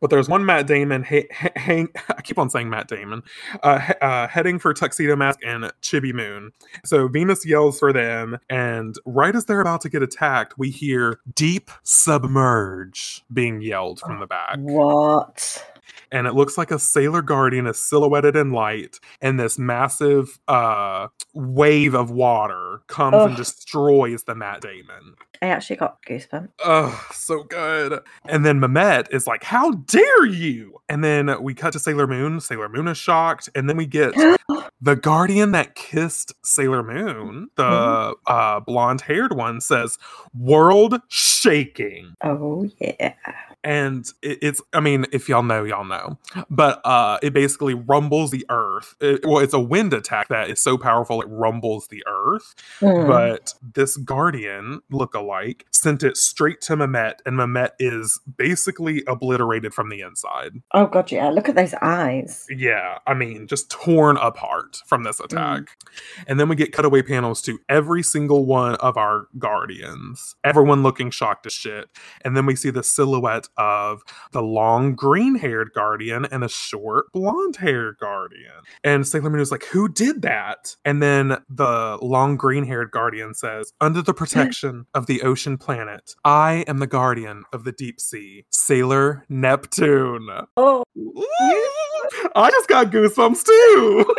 But there's one Matt Damon. Ha- ha- hang, I keep on saying Matt Damon, uh, he- uh, heading for Tuxedo Mask and Chibi Moon. So Venus yells for them, and right as they're about to get attacked, we hear "Deep Submerge" being yelled from the back What? And it looks like a sailor guardian is silhouetted in light and this massive uh wave of water comes and destroys the matt damon I actually got goosebumps. Oh, so good. And then Mimete is like, How dare you? And then we cut to Sailor Moon. Sailor Moon is shocked. And then we get the guardian that kissed Sailor Moon, the uh, blonde haired one, says, World shaking. Oh yeah. And it, it's, I mean, if y'all know, y'all know. But uh, it basically rumbles the earth. It- well, it's a wind attack that is so powerful it rumbles the earth Mm. but this guardian look-alike sent it straight to Mimete, and Mimete is basically obliterated from the inside. oh god, yeah. Look at those eyes. Yeah, I mean, just torn apart from this mm. attack. And then we get cutaway panels to every single one of our guardians, everyone looking shocked as shit. And then we see the silhouette of the long green-haired guardian and a short blonde-haired guardian. And Sailor Moon is like, "Who did that?" And then the long green-haired guardian says, "Under the protection of the ocean planet, I am the guardian of the deep sea, Sailor Neptune." Oh, I just got goosebumps too.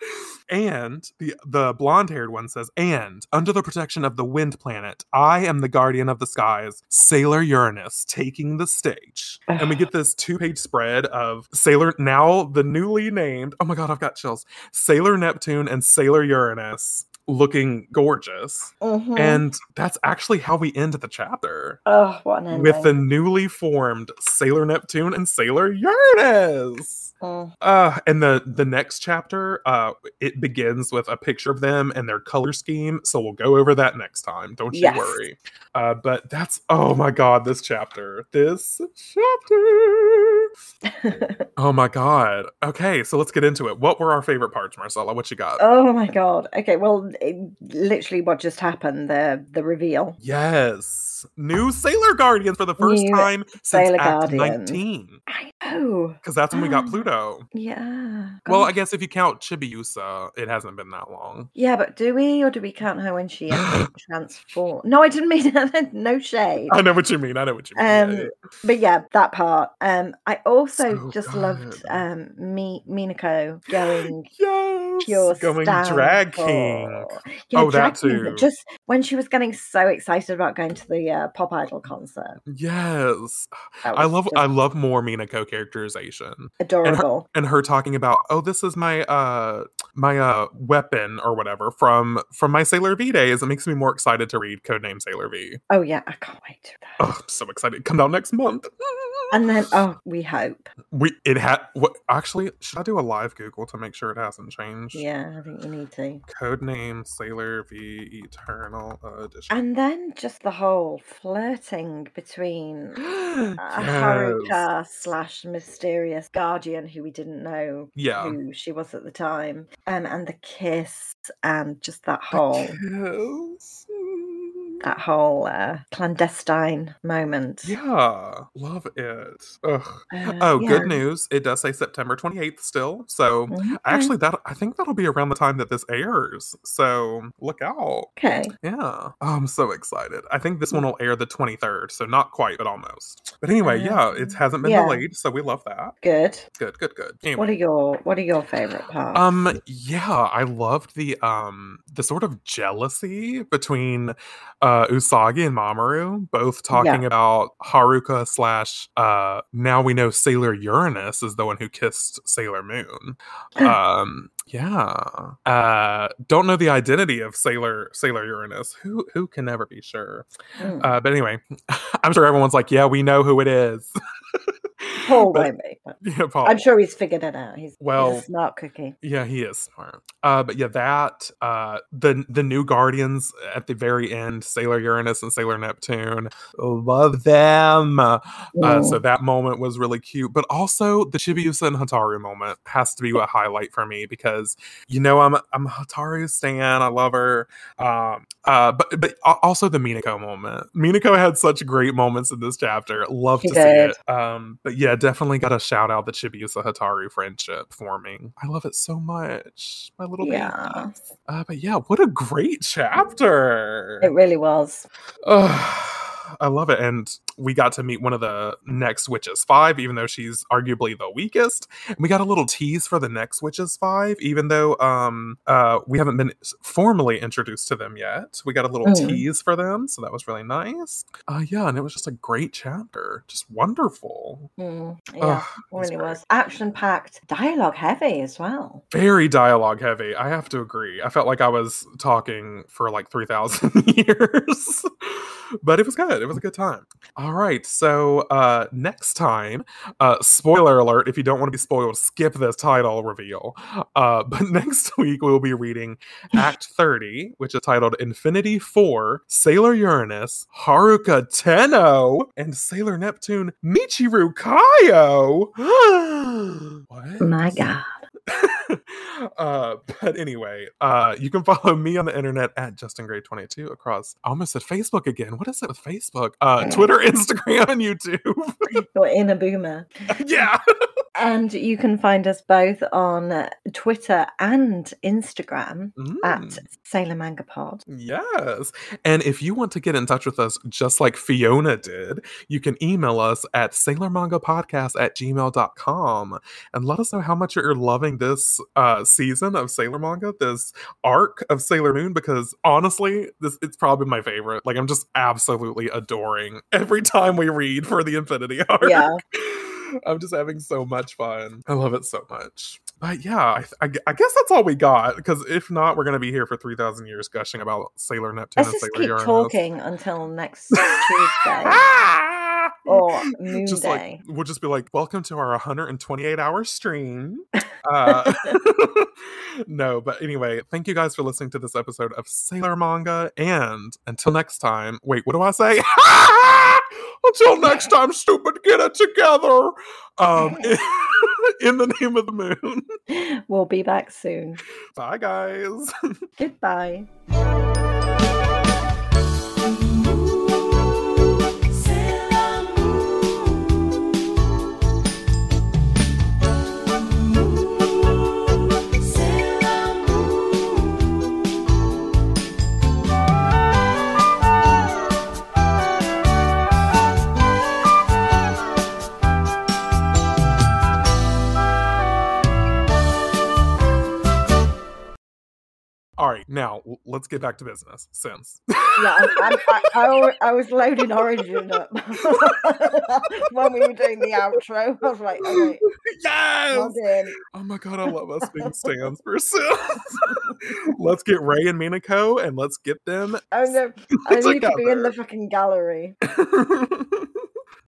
and the the blonde haired one says, "And under the protection of the wind planet, I am the guardian of the skies, Sailor Uranus, taking the stage." and we get this two page spread of Sailor now the newly named. Oh my god, I've got chills. Sailor Neptune and Sailor Uranus looking gorgeous. mhm. And that's actually how we end the chapter oh, what an ending. with the newly formed Sailor Neptune and Sailor Uranus. Mm. Uh, and the the next chapter, uh, it begins with a picture of them and their color scheme. So we'll go over that next time. Don't you Yes. worry. Uh, but that's oh my god, this chapter, this chapter. Oh my god. Okay, so let's get into it. What were our favorite parts, Marcella? What you got? oh my god. Okay, well, it, literally, what just happened? The the reveal. Yes. New Sailor Guardians for the first New time since Sailor Act Guardians. 19. I know. Because that's when we got Pluto. Yeah. Well, I guess if you count Chibiusa, it hasn't been that long. Yeah, but do we, or do we count her when she transformed? No, I didn't mean no shade. I know what you mean. I know what you mean. Um, yeah. but yeah, that part. Um, I also So just loved um me Minako going Yes. pure Going drag king. Yeah, Oh, that drag king, too. Just when she was getting so excited about going to the uh, Pop Idol concert, Yes. I love just I love more Minako characterization. adorable. and her talking about oh this is my uh my uh weapon or whatever from from my sailor v days it makes me more excited to read codename sailor v Oh yeah, I can't wait to that. oh i'm so excited come out next month And then, oh, we hope. we it had what actually should i do a live google to make sure it hasn't changed Yeah, I think you need to. codename sailor v eternal edition And then just the whole flirting between Yes. Haruka slash mysterious guardian who we didn't know yeah who she was at the time, um, and the kiss and just that whole. That whole uh, clandestine moment. yeah love it Ugh. Uh, oh yeah. good news it does say september 28th still so Okay. Actually, that I think that'll be around the time that this airs. So look out. Okay. Yeah. Oh, I'm so excited. I think this one will air the 23rd. So not quite, but almost. But anyway, yeah, it Um, hasn't been yeah. delayed. So we love that. Good. Good, good, good. Anyway. What are your What are your favorite parts? Um yeah, I loved the um the sort of jealousy between uh Usagi and Mamoru, both talking about Haruka slash uh now we know Sailor Uranus is the one who kissed Sailor Moon. um yeah. Uh don't know the identity of Sailor Sailor Uranus. Who who can never be sure. Mm. Uh but anyway, I'm sure everyone's like, yeah, we know who it is. Paul but- won't be. Yeah, Paul. I'm sure he's figured it out. He's, he's Well, a smart cookie. Yeah, he is smart. Uh, but yeah, that uh, the the new Guardians at the very end, Sailor Uranus and Sailor Neptune, love them. Uh, so that moment was really cute. But also the Chibiusa and Hotaru moment has to be a highlight for me because you know I'm I'm a Hotaru stan. I love her. Um, uh, but but also the Minako moment. Minako had such great moments in this chapter. Love She to see it. Um, but yeah, definitely got to shout out the Chibiusa Hotaru friendship forming. I love it so much. My little Yeah. babies. Uh, but yeah, what a great chapter. It really was. I love it. And we got to meet one of the next Witches 5, even though she's arguably the weakest. And we got a little tease for the next Witches 5, even though um uh we haven't been formally introduced to them yet. We got a little Mm. tease for them, so that was really nice. Uh yeah, and it was just a great chapter. Just wonderful. Mm, yeah, it was really was. Action packed, dialogue heavy as well. Very dialogue heavy. I have to agree. I felt like I was talking for like 3,000 years. but it was good. It was a good time. All right. So, uh next time, uh spoiler alert, if you don't want to be spoiled, skip this title reveal. Uh but next week we'll be reading Act 30, which is titled Infinity 4, Sailor Uranus, Haruka Tenno, and Sailor Neptune Michiru Kaio. what? My God. uh, but anyway, uh, you can follow me on the internet at Justin Gray 22 across. I almost said Facebook again. What is it with Facebook? Uh, Twitter, Instagram, and YouTube. You're in a boomer. yeah. And you can find us both on Twitter and Instagram at Mm, Sailor Manga Pod. Yes. And if you want to get in touch with us just like Fiona did, you can email us at sailormangapodcast at gmail.com and let us know how much you're loving this uh, season of Sailor Manga, this arc of Sailor Moon, because honestly, this it's probably my favorite. Like I'm just absolutely adoring every time we read for the Infinity arc. Yeah. I'm just having so much fun. I love it so much. But yeah, I, I I guess that's all we got. Because if not, we're going to be here for 3,000 years gushing about Sailor Neptune Let's and just Sailor keep Uranus. talking until next Tuesday. Ah! or just like we'll just be like, welcome to our 128 hour stream. Uh, no, but anyway, thank you guys for listening to this episode of Sailor Manga. And until next time, wait, what do I say? until next time, stupid, get it together. Um, in the name of the moon. We'll be back soon. Bye, guys. Goodbye. All right, now let's get back to business. Since Yeah, I, I, I, I, was loading Origin up when we were doing the outro. I was like, yes, oh my god, I love us being stands for Sims. let's get Rei and Minako and let's get them. Oh no, I need to be in the fucking gallery.